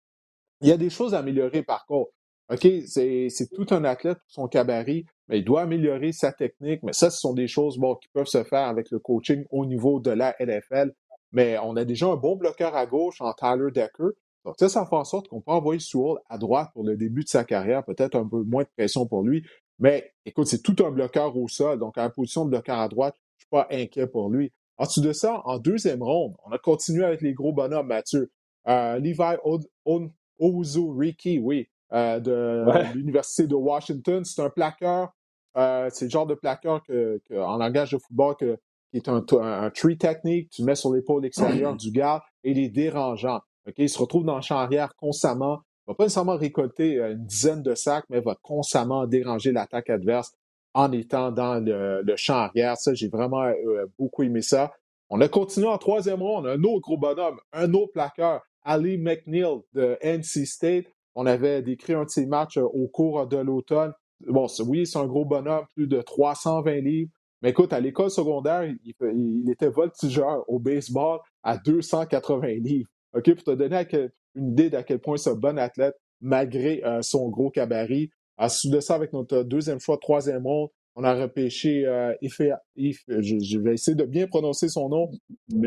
Il y a des choses à améliorer par contre. OK, c'est tout un athlète pour son cabaret, mais il doit améliorer sa technique. Mais ça, ce sont des choses bon, qui peuvent se faire avec le coaching au niveau de la NFL. Mais on a déjà un bon bloqueur à gauche en Tyler Decker. Donc, ça, ça fait en sorte qu'on peut envoyer Sewell à droite pour le début de sa carrière, peut-être un peu moins de pression pour lui. Mais écoute, c'est tout un bloqueur au sol. Donc, à la position de bloqueur à droite, je suis pas inquiet pour lui. En dessous de ça, en deuxième ronde, on a continué avec les gros bonhommes, Mathieu. Euh, Levi Ozuriki, oui, euh, de l'Université de Washington. C'est un plaqueur. Euh, c'est le genre de plaqueur que, en langage de football que, qui est un, un, tree technique. Tu mets sur l'épaule extérieure du gars et il est dérangeant. Il se retrouve dans le champ arrière constamment. Il va pas nécessairement récolter une dizaine de sacs, mais va constamment déranger l'attaque adverse en étant dans le, champ arrière. Ça, j'ai vraiment euh, beaucoup aimé ça. On a continué en troisième ronde, un autre gros bonhomme, un autre plaqueur, Ali McNeil de NC State. On avait décrit un de ses matchs euh, au cours de l'automne. Bon, oui, c'est un gros bonhomme, plus de 320 livres. Mais écoute, à l'école secondaire, il, était voltigeur au baseball à 280 livres. OK, pour te donner une idée d'à quel point c'est un bon athlète, malgré euh, son gros cabaret. Ensuite de ça, avec notre deuxième choix, troisième monde, on a repêché euh, Ife, je, vais essayer de bien prononcer son nom.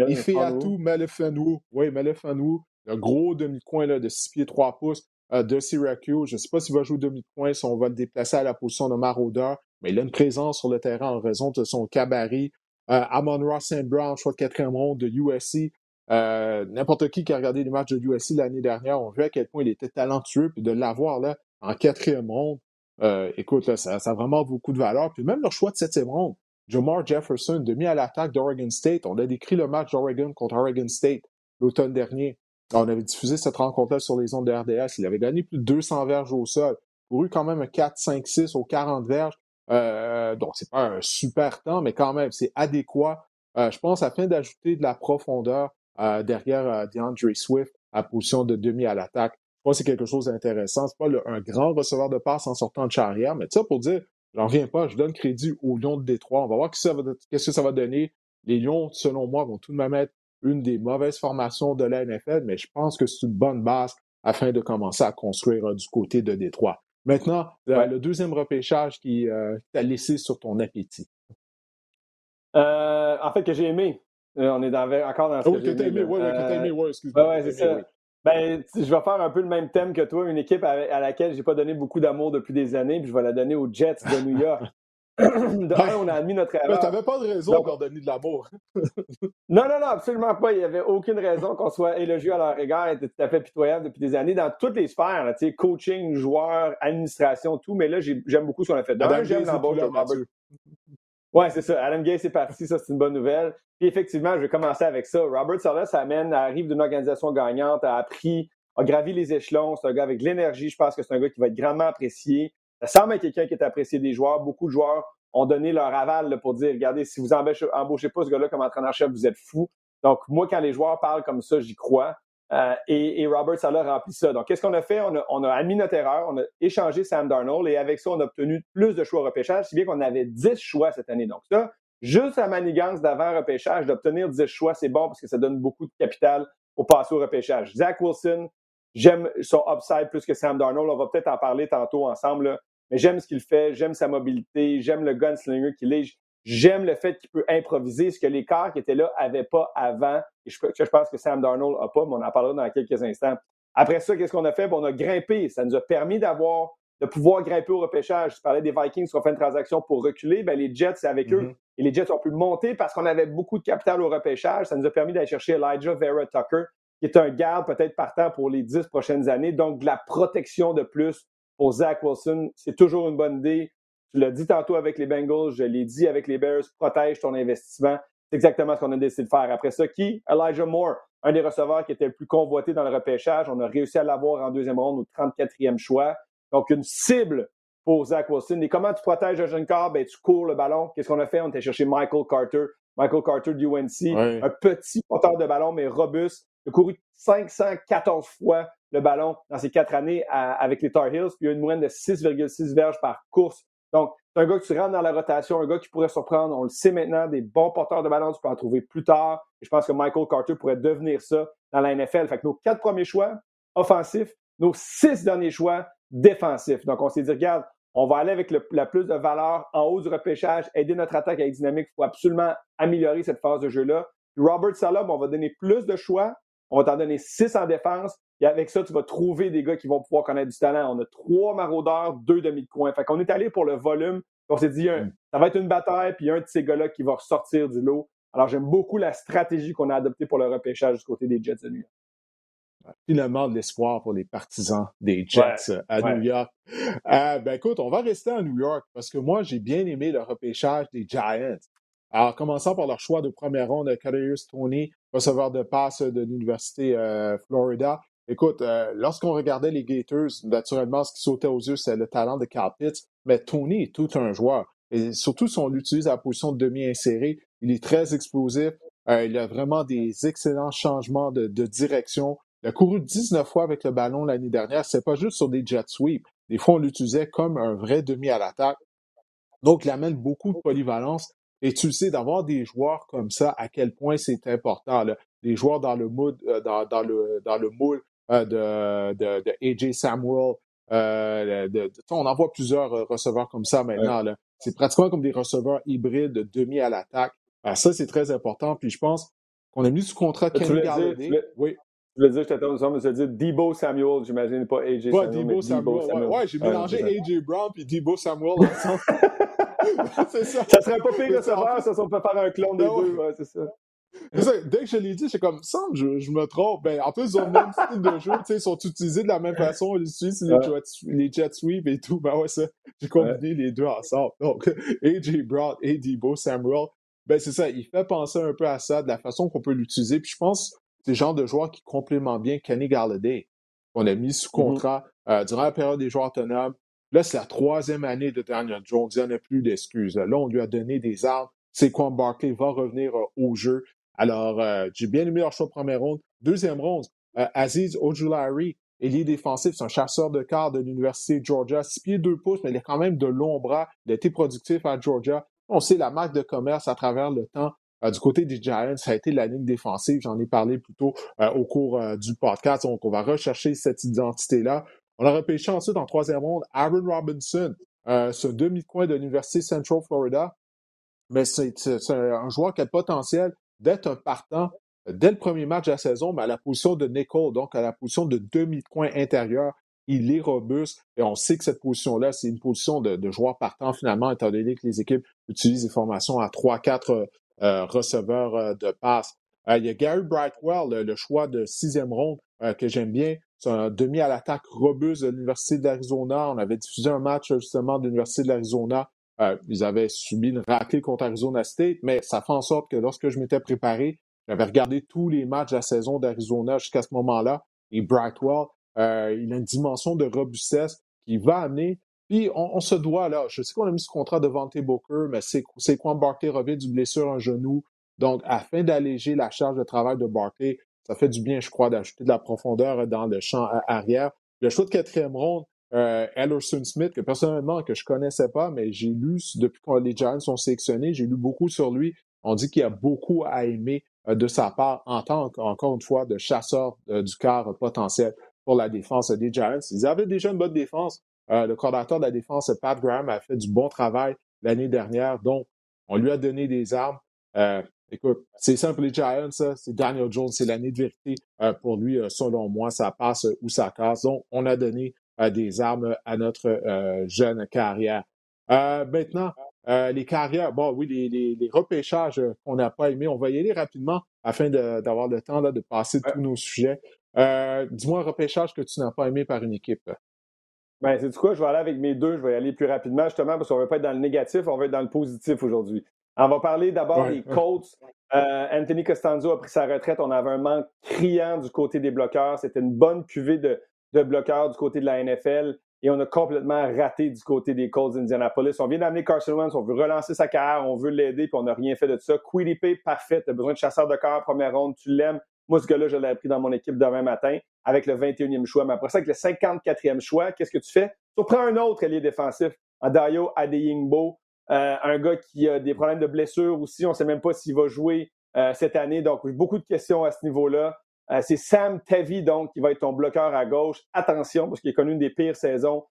Ifeatu Melefanou. Oui, Melefanou, le gros demi-coin de 6 pieds 3 pouces de Syracuse. Je ne sais pas s'il va jouer demi-coin, si on va le déplacer à la position de maraudeur, mais il a une présence sur le terrain en raison de son cabaret. Euh, Amon Ross St. Brown, choix de quatrième ronde de USC. Euh, n'importe qui qui a regardé les matchs de USC l'année dernière, on vu à quel point il était talentueux, puis de l'avoir là en quatrième ronde, euh, écoute, ça, ça, a vraiment beaucoup de valeur. Puis même leur choix de septième ronde, Jamar Jefferson, demi à l'attaque d'Oregon State. On a décrit le match d'Oregon contre Oregon State l'automne dernier. On avait diffusé cette rencontre-là sur les ondes de RDS. Il avait gagné plus de 200 verges au sol. Couru quand même un 4, 5, 6 aux 40 verges. Euh, donc, c'est pas un super temps, mais quand même, c'est adéquat. Euh, je pense afin d'ajouter de la profondeur euh, derrière euh, DeAndre Swift à position de demi à l'attaque c'est quelque chose d'intéressant. C'est pas un grand receveur de passe en sortant de charrière, mais ça pour dire, j'en reviens pas, je donne crédit aux Lions de Détroit. On va voir qu'est-ce que ça va donner. Les Lions, selon moi, vont tout de même être une des mauvaises formations de la NFL, mais je pense que c'est une bonne base afin de commencer à construire euh, du côté de Détroit. Maintenant, le deuxième repêchage qui euh, t'a laissé sur ton appétit? Euh, en fait, que j'ai aimé. on est encore dans ce oh, que, que aimé. Oui, que t'as aimé, oui, excuse-moi. Ouais, c'est ça. Ben, je vais faire un peu le même thème que toi, une équipe à, laquelle j'ai pas donné beaucoup d'amour depuis des années, puis je vais la donner aux Jets de New York. de on a admis notre erreur. Tu n'avais pas de raison pour donner de l'amour. non, non, non, absolument pas. Il n'y avait aucune raison qu'on soit élogieux à leur égard. Ils étaient tout à fait pitoyables depuis des années dans toutes les sphères, là, coaching, joueur, administration, tout. Mais là, j'aime beaucoup ce qu'on a fait. D'un, j'aime l'embauche de Robert. Ouais, c'est ça. Adam Gay, c'est parti. Ça, c'est une bonne nouvelle. Puis effectivement, je vais commencer avec ça. Robert Salas amène, arrive d'une organisation gagnante, a appris, a gravi les échelons. C'est un gars avec de l'énergie. Je pense que c'est un gars qui va être grandement apprécié. Ça semble être quelqu'un qui est apprécié des joueurs. Beaucoup de joueurs ont donné leur aval pour dire, regardez, si vous embauchez, embauchez pas ce gars-là comme entraîneur-chef, vous êtes fou. Donc, moi, quand les joueurs parlent comme ça, j'y crois. Euh, et, et, Robert Salah remplit ça. Donc, qu'est-ce qu'on a fait? On a, on a, admis notre erreur, on a échangé Sam Darnold et avec ça, on a obtenu plus de choix au repêchage, si bien qu'on avait 10 choix cette année. Donc, ça, juste la manigance d'avant repêchage, d'obtenir 10 choix, c'est bon parce que ça donne beaucoup de capital pour passer au repêchage. Zach Wilson, j'aime son upside plus que Sam Darnold. On va peut-être en parler tantôt ensemble, mais j'aime ce qu'il fait, j'aime sa mobilité, j'aime le gunslinger qu'il est. J'aime le fait qu'il peut improviser, ce que les corps qui étaient là n'avaient pas avant, et je, je pense que Sam Darnold n'a pas, mais on en parlera dans quelques instants. Après ça, qu'est-ce qu'on a fait? on a grimpé. Ça nous a permis d'avoir de pouvoir grimper au repêchage. Tu parlais des Vikings qui ont fait une transaction pour reculer. Ben, les Jets, c'est avec eux. Mm-hmm. Et les Jets ont pu monter parce qu'on avait beaucoup de capital au repêchage. Ça nous a permis d'aller chercher Elijah Vera Tucker, qui est un garde peut-être partant pour les dix prochaines années. Donc, de la protection de plus pour Zach Wilson, c'est toujours une bonne idée. Tu l'as dit tantôt avec les Bengals, je l'ai dit avec les Bears, protège ton investissement. C'est exactement ce qu'on a décidé de faire. Après ça, qui? Elijah Moore, un des receveurs qui était le plus convoité dans le repêchage. On a réussi à l'avoir en deuxième ronde au 34e choix. Donc, une cible pour Zach Wilson. Et comment tu protèges un jeune corps? Ben, tu cours le ballon. Qu'est-ce qu'on a fait? On était cherché Michael Carter. Michael Carter du UNC. Un petit porteur de ballon, mais robuste. Il a couru 514 fois le ballon dans ces quatre années avec les Tar Heels. Puis il a une moyenne de 6,6 verges par course. Donc, c'est un gars que tu rentres dans la rotation, un gars qui pourrait surprendre. On le sait maintenant, des bons porteurs de ballon, tu peux en trouver plus tard. Et je pense que Michael Carter pourrait devenir ça dans la NFL. Fait que nos quatre premiers choix offensifs, nos six derniers choix défensifs. Donc, on s'est dit, regarde, on va aller avec la plus de valeur en haut du repêchage, aider notre attaque avec dynamique. Il faut absolument améliorer cette phase de jeu-là. Robert Salah, on va donner plus de choix. On va t'en donner six en défense. Et avec ça, tu vas trouver des gars qui vont pouvoir connaître du talent. On a trois maraudeurs, deux demi de coin. Fait qu'on est allé pour le volume. On s'est dit, mm. ça va être une bataille, puis un de ces gars-là qui va ressortir du lot. Alors, j'aime beaucoup la stratégie qu'on a adoptée pour le repêchage du côté des Jets de New York. Finalement, de l'espoir pour les partisans des Jets euh, à New York. Euh, ben écoute, on va rester à New York parce que moi, j'ai bien aimé le repêchage des Giants. Alors, commençant par leur choix de première ronde, Kadarius Tony, receveur de passe de l'Université euh, Florida. Écoute, euh, lorsqu'on regardait les Gators, naturellement, ce qui sautait aux yeux, c'est le talent de Carl Pitts, mais Tony est tout un joueur. Et surtout si on l'utilise à la position de demi-inséré, il est très explosif. Euh, il a vraiment des excellents changements de, direction. Il a couru 19 fois avec le ballon l'année dernière. C'est pas juste sur des jet sweeps. Des fois, on l'utilisait comme un vrai demi à l'attaque. Donc, il amène beaucoup de polyvalence. Et tu sais, d'avoir des joueurs comme ça, à quel point c'est important. Des joueurs dans le mood, euh, dans, dans, le, dans le moule euh, de, de, de, AJ Samuel. Euh, de, on en voit plusieurs euh, receveurs comme ça maintenant. C'est pratiquement comme des receveurs hybrides de demi à l'attaque. ça, c'est très important. Puis je pense qu'on a mis sous contrat Kenny Galladay. Oui. Je voulais dire, je t'attends, mais ça dire Debo Samuel, j'imagine, pas AJ Samuel. Debo Samuel. Ouais, j'ai mélangé AJ Brown puis Debo Samuel ensemble. c'est ça. Ça serait pas pire receveur, ça, on peut faire un clone des deux. Ouais, c'est ça dès que je l'ai dit, c'est comme, ça, je, je, me trompe. Ben, en plus, ils ont le même style de jeu, ils sont utilisés de la même façon. Ils utilisent les, jet, les jet sweep et tout. Ben ouais, ça, j'ai combiné les deux ensemble. Donc, AJ Brown et Debo Samuel, ben c'est ça, il fait penser un peu à ça, de la façon qu'on peut l'utiliser. Puis je pense c'est le genre de joueur qui complémente bien Kenny Galladay. On a mis sous mm-hmm. contrat euh, durant la période des joueurs autonomes. Là, c'est la troisième année de Daniel Jones. Il n'y en a plus d'excuses. Là, on lui a donné des armes. C'est quoi Barkley va revenir euh, au jeu. Alors, euh, j'ai bien aimé leur choix de première ronde. Deuxième ronde, euh, Aziz Ojulari, ailier défensif, c'est un chasseur de quart de l'Université de Georgia. Six pieds, deux pouces, mais il a quand même de longs bras. Il a été productif à Georgia. On sait la marque de commerce à travers le temps. Euh, du côté des Giants, ça a été la ligne défensive. J'en ai parlé plus tôt au cours du podcast. Donc, on va rechercher cette identité-là. On a repêché ensuite en troisième ronde Aaron Robinson, ce demi-coin de l'Université Central Florida. Mais c'est un joueur qui a le potentiel d'être un partant dès le premier match de la saison, mais à la position de nickel, donc à la position de demi-coin intérieur. Il est robuste et on sait que cette position-là, c'est une position de, joueur partant finalement, étant donné que les équipes utilisent des formations à 3-4 euh, receveurs euh, de passe. Euh, il y a Gary Brightwell, le, choix de sixième ronde que j'aime bien. C'est un demi à l'attaque robuste de l'Université d'Arizona. On avait diffusé un match justement de l'Université de l'Arizona euh, ils avaient subi une raclée contre Arizona State, mais ça fait en sorte que lorsque je m'étais préparé, j'avais regardé tous les matchs de la saison d'Arizona jusqu'à ce moment-là. Et Brightwell, euh, il a une dimension de robustesse qui va amener. Puis on, se doit là. Je sais qu'on a mis ce contrat de Vante Booker, mais c'est quoi Barkley revient du blessure un genou. Donc, afin d'alléger la charge de travail de Barkley, ça fait du bien, je crois, d'ajouter de la profondeur dans le champ arrière. Le choix de quatrième ronde, euh, Ellerson Smith, que personnellement, que je connaissais pas, mais j'ai lu, depuis que les Giants sont sélectionnés, j'ai lu beaucoup sur lui. On dit qu'il y a beaucoup à aimer euh, de sa part en tant qu'encore une fois de chasseur euh, du quart potentiel pour la défense des Giants. Ils avaient déjà une bonne défense. le coordinateur de la défense, Pat Graham, a fait du bon travail l'année dernière, donc on lui a donné des armes. Écoute, c'est simple les Giants, c'est Daniel Jones, c'est l'année de vérité pour lui, selon moi, ça passe ou ça casse. Donc, on a donné des armes à notre jeune carrière. maintenant, les carrières, bon, oui, les, repêchages qu'on n'a pas aimés, on va y aller rapidement afin d'avoir le temps là, de passer tous nos sujets. Dis-moi un repêchage que tu n'as pas aimé par une équipe. Ben, c'est du quoi? Je vais aller avec mes deux. Je vais y aller plus rapidement, justement, parce qu'on ne va pas être dans le négatif, on va être dans le positif aujourd'hui. On va parler d'abord des Colts. Euh, Anthony Costanzo a pris sa retraite. On avait un manque criant du côté des bloqueurs. C'était une bonne cuvée de, bloqueurs du côté de la NFL. Et on a complètement raté du côté des Colts d'Indianapolis. On vient d'amener Carson Wentz, on veut relancer sa carrière, on veut l'aider, puis on n'a rien fait de ça. Pay, parfait. Tu as besoin de chasseur de cœur, première ronde, tu l'aimes. Moi, ce gars-là, je l'ai pris dans mon équipe demain matin avec le 21e choix. Mais après ça, avec le 54e choix, qu'est-ce que tu fais? Tu prends un autre allié défensif, Adayo Adeyingbo, euh, un gars qui a des problèmes de blessure aussi. On ne sait même pas s'il va jouer euh, cette année. Donc, beaucoup de questions à ce niveau-là. Euh, c'est Sam Tavi, donc, qui va être ton bloqueur à gauche. Attention, parce qu'il a connu une des pires saisons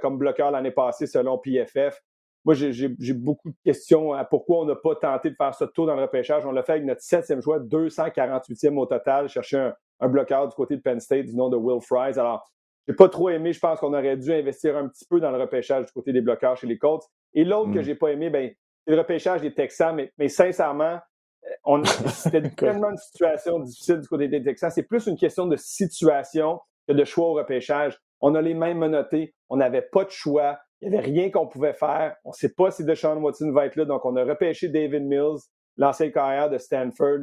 comme bloqueur l'année passée selon PFF. Moi, j'ai beaucoup de questions à pourquoi on n'a pas tenté de faire ce tour dans le repêchage. On l'a fait avec notre septième choix, 248e au total, chercher un, bloqueur du côté de Penn State du nom de Will Fries. Alors, j'ai pas trop aimé. Je pense qu'on aurait dû investir un petit peu dans le repêchage du côté des bloqueurs chez les Colts. Et l'autre que que mm. j'ai pas aimé, ben, c'est le repêchage des Texans. Mais, mais sincèrement, euh, c'était tellement une situation difficile du côté des Texans. C'est plus une question de situation que de choix au repêchage. On a les mêmes menottés. On n'avait pas de choix. Il n'y avait rien qu'on pouvait faire. On ne sait pas si Deshaun Watson va être là. Donc, on a repêché David Mills, l'ancien carrière de Stanford.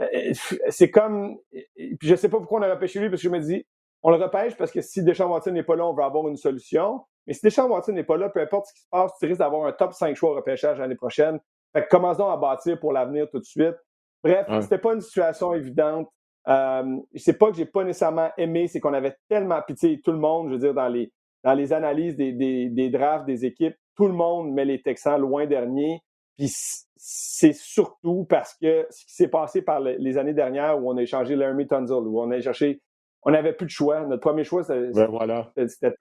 Euh, euh, c'est comme. je ne sais pas pourquoi on a repêché lui, parce que je me dis, on le repêche parce que si Deshaun Watson n'est pas là, on va avoir une solution. Mais si Deshaun Watson n'est pas là, peu importe ce qui se passe, tu risques d'avoir un top 5 choix au repêchage l'année prochaine. Fait que commençons à bâtir pour l'avenir tout de suite. Bref, c'était pas une situation évidente. Euh, c'est pas que j'ai pas nécessairement aimé, c'est qu'on avait tellement pitié tout le monde, je veux dire, dans les, dans les analyses des, des, des, drafts des équipes, tout le monde met les Texans loin dernier. Puis c'est surtout parce que ce qui s'est passé par les années dernières où on a échangé Laramie Tunzel, où on a cherché, on n'avait plus de choix. Notre premier choix, c'était ben voilà.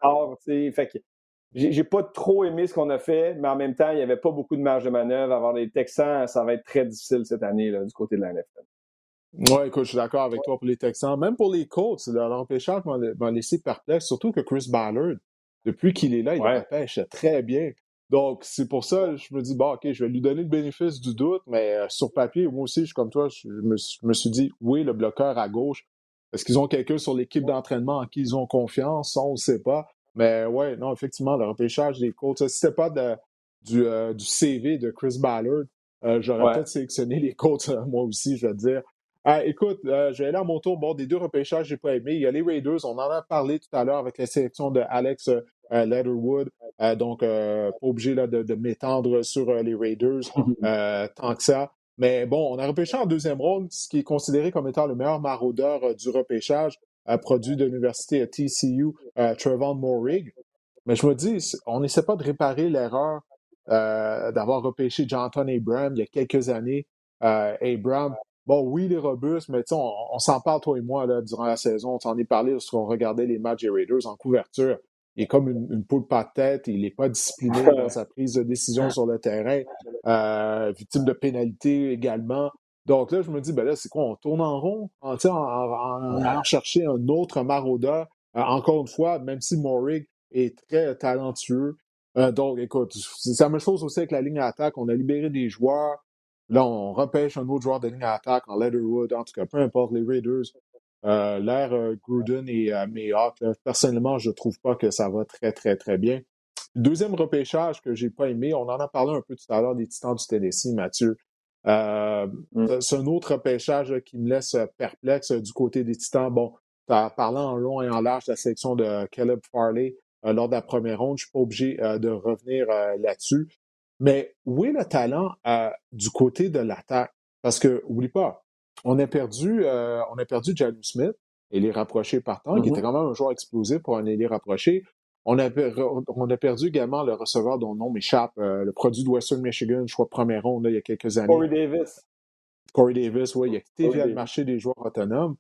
tard. Fait que j'ai pas trop aimé ce qu'on a fait, mais en même temps, il n'y avait pas beaucoup de marge de manœuvre. Avoir les Texans, ça va être très difficile cette année là, du côté de la NFL. Oui, écoute, je suis d'accord avec toi pour les Texans. Même pour les Colts, l'empêcheur m'a laissé perplexe, surtout que Chris Ballard, depuis qu'il est là, il empêche très bien. Donc, c'est pour ça que je me dis, bon, OK, je vais lui donner le bénéfice du doute, mais euh, sur papier, moi aussi, je suis comme toi, je me, suis dit, oui, le bloqueur à gauche, est-ce qu'ils ont quelqu'un sur l'équipe d'entraînement en qui ils ont confiance? on ne sait pas. Mais ouais, non, effectivement, le repêchage des Colts, si c'était pas du, euh, du, CV de Chris Ballard, euh, j'aurais peut-être sélectionné les Colts, moi aussi, je veux dire. Ah, écoute, euh, je vais aller à mon tour. Bon, des deux repêchages, j'ai pas aimé. Il y a les Raiders, on en a parlé tout à l'heure avec la sélection de Alex euh, euh, Letterwood. donc, pas obligé là, de, m'étendre sur les Raiders tant que ça. Mais bon, on a repêché en deuxième ronde, ce qui est considéré comme étant le meilleur maraudeur du repêchage, produit de l'université TCU, Trevon Morig. Mais je me dis, on n'essaie pas de réparer l'erreur d'avoir repêché Jonathan Abram il y a quelques années. Abram, Bon, oui, il est robuste, mais on, on s'en parle, toi et moi, là, durant la saison. On s'en est parlé lorsqu'on regardait les matchs des Raiders en couverture. Il est comme une, une poule pas de tête, il n'est pas discipliné dans sa prise de décision sur le terrain, euh, victime de pénalités également. Donc là, je me dis, ben là, c'est quoi? On tourne en rond? En, en, allant chercher un autre maraudeur. Euh, encore une fois, même si Morig est très talentueux. Euh, donc, écoute, c'est la même chose aussi avec la ligne d'attaque. On a libéré des joueurs. Là, on repêche un autre joueur de ligne à attaque en Leatherwood, en tout cas, peu importe les Raiders. Euh, L'air euh, Gruden et euh, Mayhawk, personnellement, je trouve pas que ça va très, très, très bien. Deuxième repêchage que j'ai pas aimé, on en a parlé un peu tout à l'heure des Titans du Tennessee, Mathieu. Euh, mm. C'est un autre repêchage qui me laisse perplexe du côté des Titans. Bon, tu as parlé en long et en large de la sélection de Caleb Farley lors de la première ronde. Je suis pas obligé de revenir là-dessus. Mais où est le talent euh, du côté de l'attaque? Parce que, oublie pas, on a perdu, euh, on a perdu Jalen Smith, et les rapprochés partant, qui mm-hmm. était quand même un joueur explosif pour un ailier rapproché. On a, on a perdu également le receveur dont le nom m'échappe, euh, le produit de Western Michigan, je crois, première ronde, là, il y a quelques années. Corey Davis. Corey Davis, oui, il a quitté via le marché des joueurs autonomes.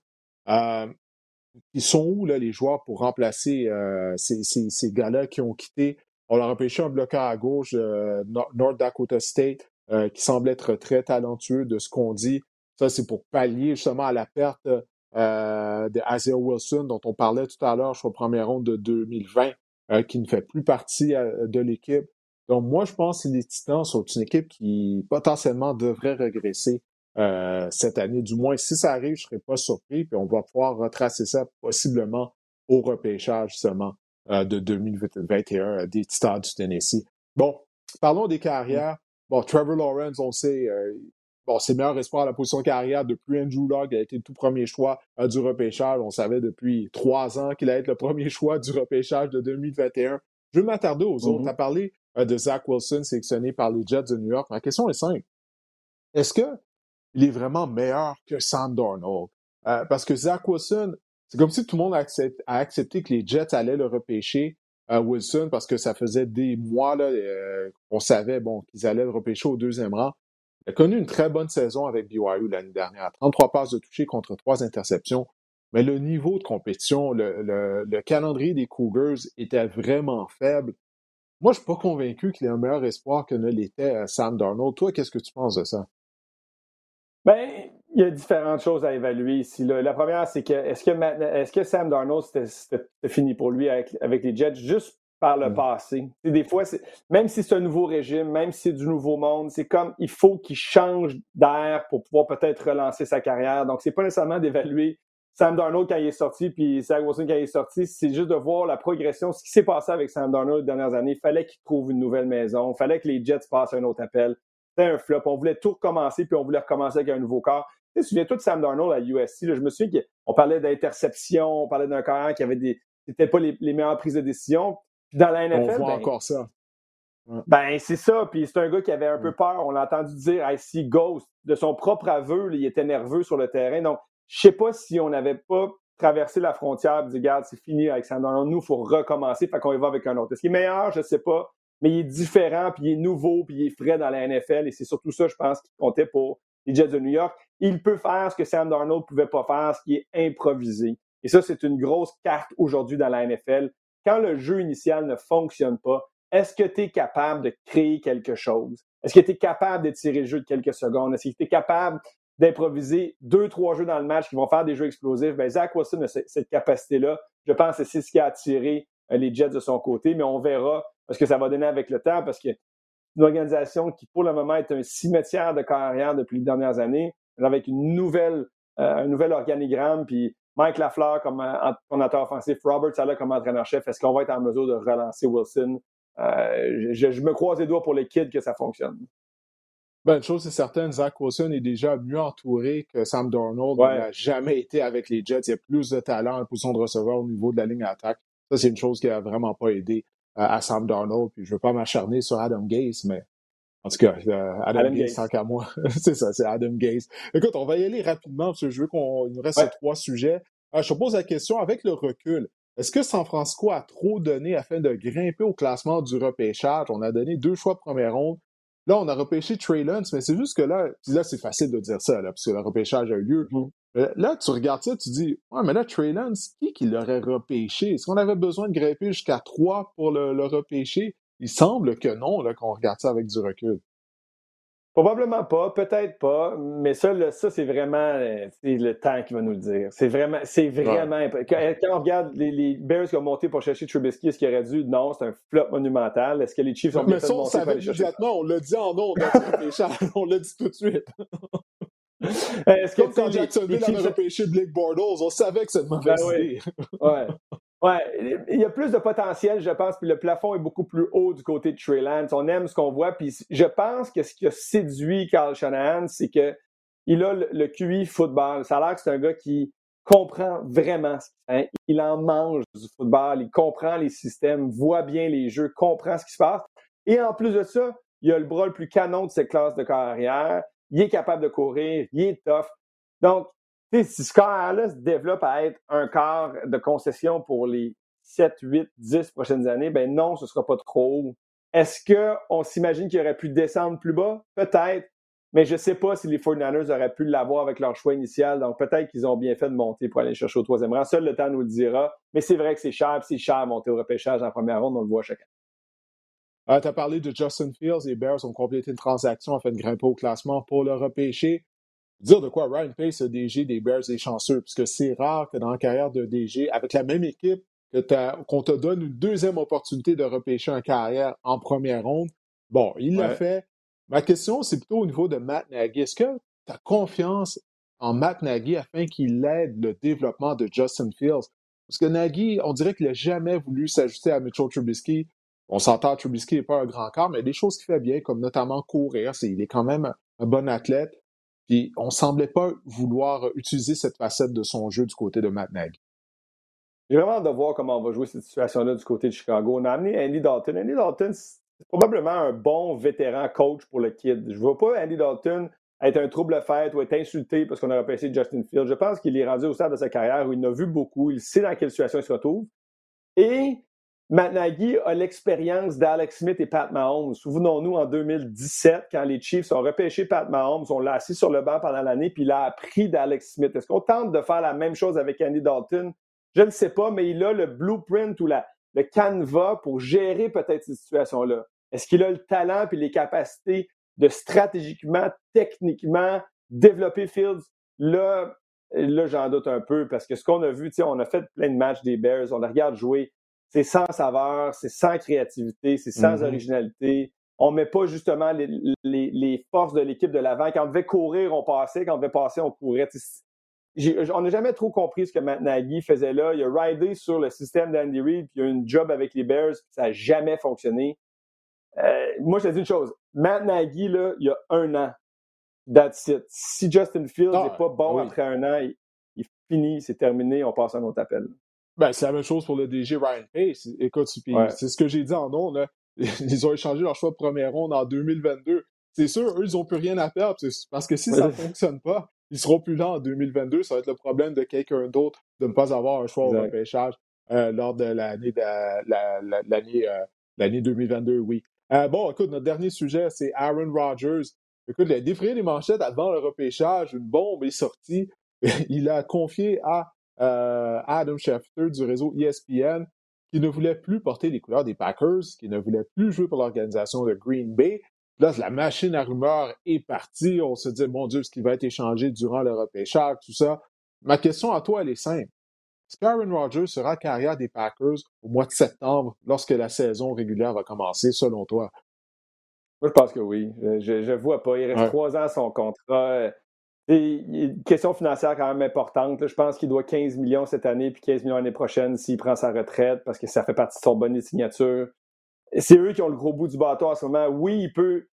ils sont où, là, les joueurs pour remplacer ces, ces, ces gars-là qui ont quitté? On leur a empêché un bloqueur à gauche, euh, North Dakota State, euh, qui semble être très talentueux de ce qu'on dit. Ça, c'est pour pallier justement à la perte euh, de Isaiah Wilson, dont on parlait tout à l'heure, je crois, première ronde de 2020, euh, qui ne fait plus partie euh, de l'équipe. Donc, moi, je pense que les Titans sont une équipe qui potentiellement devrait regresser euh, cette année. Du moins, si ça arrive, je ne serais pas surpris. Puis on va pouvoir retracer ça possiblement au repêchage justement euh, de 2021 euh, des Titans du Tennessee. Bon, parlons des carrières. Bon, Trevor Lawrence, on sait, bon, c'est le meilleur espoir à la position carrière depuis Andrew. Il a été le tout premier choix du repêchage. On savait depuis trois ans qu'il allait être le premier choix du repêchage de 2021. Je vais m'attarder aux autres. Tu mm-hmm. as parlé de Zach Wilson sélectionné par les Jets de New York. Ma question est simple. Est-ce que il est vraiment meilleur que Sam Darnold? Euh, parce que Zach Wilson, c'est comme si tout le monde a, accepté que les Jets allaient le repêcher, euh, Wilson, parce que ça faisait des mois euh, qu'on savait bon, qu'ils allaient le repêcher au deuxième rang. A connu une très bonne saison avec BYU l'année dernière. 33 passes de toucher contre 3 interceptions. Mais le niveau de compétition, le, le calendrier des Cougars était vraiment faible. Moi, je suis pas convaincu qu'il ait un meilleur espoir que ne l'était Sam Darnold. Toi, qu'est-ce que tu penses de ça? Ben, il y a différentes choses à évaluer ici. La première, c'est que est-ce que, est que Sam Darnold, c'était fini pour lui avec, les Jets? Juste par le mm. passé? des fois, même si c'est un nouveau régime, même si c'est du nouveau monde, c'est comme il faut qu'il change d'air pour pouvoir peut-être relancer sa carrière. Donc, c'est pas nécessairement d'évaluer Sam Darnold quand il est sorti, puis Zach Wilson quand il est sorti, c'est juste de voir la progression, ce qui s'est passé avec Sam Darnold les dernières années. Il fallait qu'il trouve une nouvelle maison, il fallait que les Jets passent un autre appel un flop. On voulait tout recommencer, puis on voulait recommencer avec un nouveau corps. Tu te souviens tout de Sam Darnold à USC? je me souviens qu'on parlait d'interception, on parlait d'un corps qui avait des. C'était pas les, meilleures prises de décision. Puis dans la NFL. On voit ben, encore ça. Ben, c'est ça. Puis c'est un gars qui avait un peu peur. On l'a entendu dire I see ghost. De son propre aveu, il était nerveux sur le terrain. Donc, je sais pas si on n'avait pas traversé la frontière et dit, regarde, c'est fini avec Darnold. Nous, il faut recommencer. Fait qu'on y va avec un autre. Est-ce qu'il est meilleur? Je sais pas mais il est différent, puis il est nouveau, puis il est frais dans la NFL. Et c'est surtout ça, je pense, qui comptait pour les Jets de New York. Il peut faire ce que Sam Darnold ne pouvait pas faire, ce qui est improvisé. Et ça, c'est une grosse carte aujourd'hui dans la NFL. Quand le jeu initial ne fonctionne pas, est-ce que tu es capable de créer quelque chose? Est-ce que tu es capable d'étirer le jeu de quelques secondes? Est-ce que tu es capable d'improviser deux, trois jeux dans le match qui vont faire des jeux explosifs? Ben, Zach Wilson a cette capacité-là. Je pense que c'est ce qui a attiré euh, les Jets de son côté, mais on verra ce que ça va donner avec le temps, parce que une organisation qui, pour le moment, est un cimetière de carrière depuis les dernières années, avec une nouvelle, euh, un nouvel organigramme, puis Mike Lafleur comme coordinateur offensif, Robert Sala comme entraîneur-chef, est-ce qu'on va être en mesure de relancer Wilson? Euh, je, me croise les doigts pour les kids que ça fonctionne. Ben, une chose est certaine, Zach Wilson est déjà mieux entouré que Sam Darnold. Il n'a jamais été avec les Jets. Il y a plus de talent en position de receveur au niveau de la ligne attaque. Ça, c'est une chose qui n'a vraiment pas aidé euh, à Sam Darnold. Puis je veux pas m'acharner sur Adam Gaze, mais en tout cas, euh, Adam, Gaze, tant qu'à moi. c'est ça, c'est Adam Gaze. Écoute, on va y aller rapidement parce que je veux qu'on nous reste trois sujets. Euh, je te pose la question avec le recul. Est-ce que San Francisco a trop donné afin de grimper au classement du repêchage? On a donné deux choix de première ronde. Là, on a repêché Trey Lance, mais c'est juste que là, là, c'est facile de dire ça, là, parce que le repêchage a eu lieu. Mm. Euh, là, tu regardes ça, tu dis, ouais, mais là, Trey Lance, qui qui l'aurait repêché? Est-ce qu'on avait besoin de grimper jusqu'à 3 pour le, repêcher? Il semble que non, là, qu'on regarde ça avec du recul. Probablement pas, peut-être pas, mais ça, ça c'est vraiment euh, le temps qui va nous le dire. C'est vraiment, c'est vraiment. Quand, on regarde les, Bears qui ont monté pour chercher Trubisky, est-ce qu'il aurait dû? Non, c'est un flop monumental. Est-ce que les Chiefs ont bien mais ça, on savait immédiatement, on l'a dit en nom, on l'a dit tout de suite. Euh, est-ce que quand Jacksonville avait repêché Blake Bortles, on savait que c'était une mauvaise ben idée. ouais. Ouais, il y a plus de potentiel, je pense, puis le plafond est beaucoup plus haut du côté de Trey Lance. On aime ce qu'on voit, puis je pense que ce qui a séduit Carl Shanahan, c'est que il a le, QI football. Ça a l'air que c'est un gars qui comprend vraiment fait. Il en mange du football, il comprend les systèmes, voit bien les jeux, comprend ce qui se passe. Et en plus de ça, il a le bras le plus canon de cette classe de carrière il est capable de courir, il est tough. Donc, si ce corps-là se développe à être un corps de concession pour les 7, 8, 10 prochaines années, ben non, ce ne sera pas trop. Est-ce qu'on s'imagine qu'il aurait pu descendre plus bas? Peut-être. Mais je ne sais pas si les 49ers auraient pu l'avoir avec leur choix initial. Donc, peut-être qu'ils ont bien fait de monter pour aller chercher au troisième rang. Seul le temps nous le dira. Mais c'est vrai que c'est cher. C'est cher monter au repêchage en première ronde. On le voit chacun. Euh, tu as parlé de Justin Fields. Les Bears ont complété une transaction afin de grimper au classement pour le repêcher. Dire de quoi Ryan Pace, le DG des Bears, est chanceux, puisque c'est rare que dans la carrière de DG, avec la même équipe, qu'on te donne une deuxième opportunité de repêcher un carrière en première ronde. Bon, il l'a fait. Ma question, c'est plutôt au niveau de Matt Nagy. Est-ce que tu as confiance en Matt Nagy afin qu'il aide le développement de Justin Fields? Parce que Nagy, on dirait qu'il n'a jamais voulu s'ajuster à Mitchell Trubisky. On s'entend, Trubisky n'est pas un grand corps, mais des choses qu'il fait bien, comme notamment courir. il est quand même un bon athlète. Puis on semblait pas vouloir utiliser cette facette de son jeu du côté de Matt Nagy. J'ai vraiment hâte de voir comment on va jouer cette situation-là du côté de Chicago. On a amené Andy Dalton. Andy Dalton, c'est probablement un bon vétéran coach pour le kid. Je ne vois pas Andy Dalton être un trouble fait ou être insulté parce qu'on a repêché Justin Fields. Je pense qu'il est rendu au stade de sa carrière où il a vu beaucoup, il sait dans quelle situation il se retrouve. Et Matt Nagy a l'expérience d'Alex Smith et Pat Mahomes. Souvenons-nous, en 2017, quand les Chiefs ont repêché Pat Mahomes, on l'a assis sur le banc pendant l'année, puis il a appris d'Alex Smith. Est-ce qu'on tente de faire la même chose avec Andy Dalton? Je ne sais pas, mais il a le blueprint ou la, le canevas pour gérer peut-être ces situations-là. Est-ce qu'il a le talent et les capacités de stratégiquement, techniquement développer Fields? Là, là j'en doute un peu parce que ce qu'on a vu, on a fait plein de matchs des Bears, on les regarde jouer c'est sans saveur, c'est sans créativité, c'est sans mm-hmm. originalité. On met pas justement les, les, forces de l'équipe de l'avant. Quand on devait courir, on passait. Quand on devait passer, on courait. On n'a jamais trop compris ce que Matt Nagy faisait là. Il a ridé sur le système d'Andy Reid, puis il a eu une job avec les Bears, puis ça n'a jamais fonctionné. Euh, moi, je te dis une chose. Matt Nagy, là, il y a un an, that's it. Si Justin Fields n'est ah, pas bon après un an, il, il finit, c'est terminé, on passe à un autre appel. Ben, c'est la même chose pour le DG Ryan Pace. Écoute, c'est ce que j'ai dit en nom. Ils ont échangé leur choix de première ronde en 2022. C'est sûr, eux, ils n'ont plus rien à perdre. Parce que si ça ne fonctionne pas, ils seront plus là en 2022. Ça va être le problème de quelqu'un d'autre de ne pas avoir un choix au repêchage euh, lors de l'année l'année euh, l'année 2022, oui. Euh, bon, écoute, notre dernier sujet, c'est Aaron Rodgers. Écoute, il a défrayé les manchettes avant le repêchage. Une bombe est sortie. il a confié à euh, Adam Schefter du réseau ESPN, qui ne voulait plus porter les couleurs des Packers, qui ne voulait plus jouer pour l'organisation de Green Bay. Là, la machine à rumeurs est partie. On se dit, mon Dieu, ce qui va être échangé durant le repêchage, tout ça. Ma question à toi, elle est simple. Est-ce qu'Aaron Rodgers sera carrière des Packers au mois de septembre, lorsque la saison régulière va commencer, selon toi? Moi, je pense que oui. Je ne vois pas. Il reste trois ans à son contrat. Une question financière quand même importante. Je pense qu'il doit 15 millions cette année puis 15 millions l'année prochaine s'il prend sa retraite parce que ça fait partie de son bonnet de signature. C'est eux qui ont le gros bout du bâton en ce moment. Oui, il peut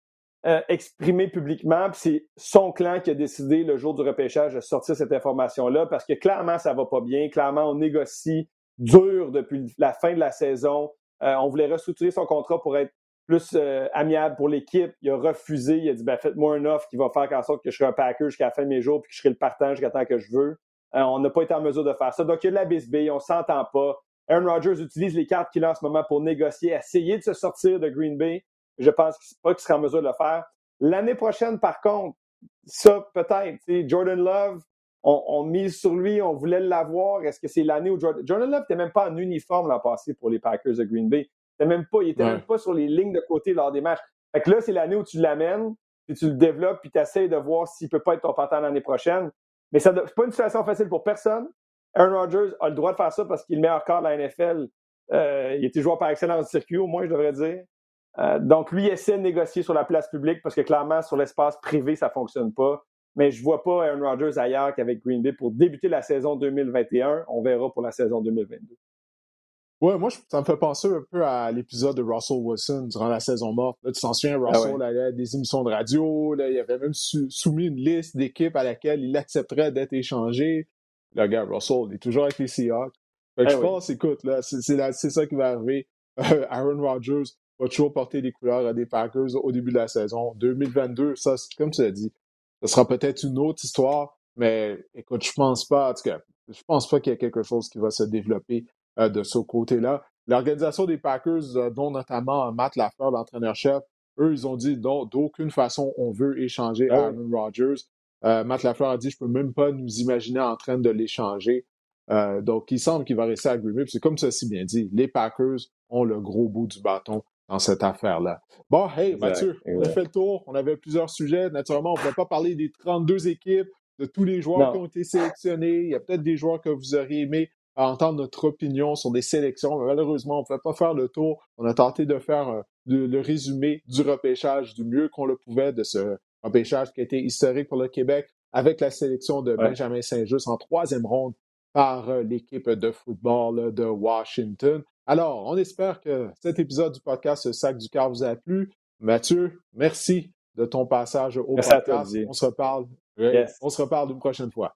euh, exprimer publiquement, puis c'est son clan qui a décidé le jour du repêchage de sortir cette information-là parce que clairement, ça va pas bien. Clairement, on négocie dur depuis la fin de la saison. Euh, on voulait restructurer son contrat pour être plus euh, amiable pour l'équipe. Il a refusé. Il a dit ben, faites-moi un offre qui va faire en sorte que je serai un Packer jusqu'à la fin de mes jours puis que je serai le partant jusqu'à temps que je veux. Euh, on n'a pas été en mesure de faire ça. Donc, il y a de la bisbille, on s'entend pas. Aaron Rodgers utilise les cartes qu'il a en ce moment pour négocier, essayer de se sortir de Green Bay. Je pense pas qu'il sera en mesure de le faire. L'année prochaine, par contre, ça peut-être. Jordan Love, on, mise sur lui, on voulait l'avoir. Est-ce que c'est l'année où Jordan, Jordan Love n'était même pas en uniforme l'an passé pour les Packers de Green Bay? Même pas, il était même pas sur les lignes de côté lors des matchs. Fait que là, c'est l'année où tu l'amènes, puis tu le développes, puis tu essaies de voir s'il peut pas être ton partant l'année prochaine. Mais ce n'est pas une situation facile pour personne. Aaron Rodgers a le droit de faire ça parce qu'il est le meilleur corps de la NFL. Euh, il était joueur par excellence du circuit, au moins, je devrais dire. Euh, donc, lui essaie de négocier sur la place publique parce que clairement, sur l'espace privé, ça fonctionne pas. Mais je vois pas Aaron Rodgers ailleurs qu'avec Green Bay pour débuter la saison 2021. On verra pour la saison 2022. Ouais, moi, ça me fait penser un peu à l'épisode de Russell Wilson durant la saison morte. Là, tu t'en souviens, ah Russell allait à des émissions de radio. Là, il avait même soumis une liste d'équipes à laquelle il accepterait d'être échangé. Le gars, Russell, il est toujours avec les Seahawks. Fait que ah je pense, écoute, là, c'est ça qui va arriver. Aaron Rodgers va toujours porter les couleurs à des Packers au début de la saison. 2022, ça, comme tu l'as dit, ce sera peut-être une autre histoire, mais écoute, je pense pas, en tout cas, je pense pas qu'il y ait quelque chose qui va se développer euh, de ce côté-là. L'organisation des Packers, euh, dont notamment Matt Lafleur, l'entraîneur-chef, eux, ils ont dit non, d'aucune façon on veut échanger ah Aaron Rodgers. Euh, Matt Lafleur a dit je peux même pas nous imaginer en train de l'échanger. donc, il semble qu'il va rester à Green Bay. C'est comme ça si bien dit, les Packers ont le gros bout du bâton dans cette affaire-là. Bon, hey, Mathieu, on a fait le tour. On avait plusieurs sujets. Naturellement, on ne pouvait pas parler des 32 équipes, de tous les joueurs qui ont été sélectionnés. Il y a peut-être des joueurs que vous auriez aimé entendre notre opinion sur des sélections. Mais malheureusement, on ne pouvait pas faire le tour. On a tenté de faire euh, le résumé du repêchage du mieux qu'on le pouvait de ce repêchage qui a été historique pour le Québec avec la sélection de Benjamin Saint-Just en troisième ronde par euh, l'équipe de football de Washington. Alors, on espère que cet épisode du podcast Sac du Car vous a plu. Mathieu, merci de ton passage au podcast. On se reparle. On se reparle une prochaine fois.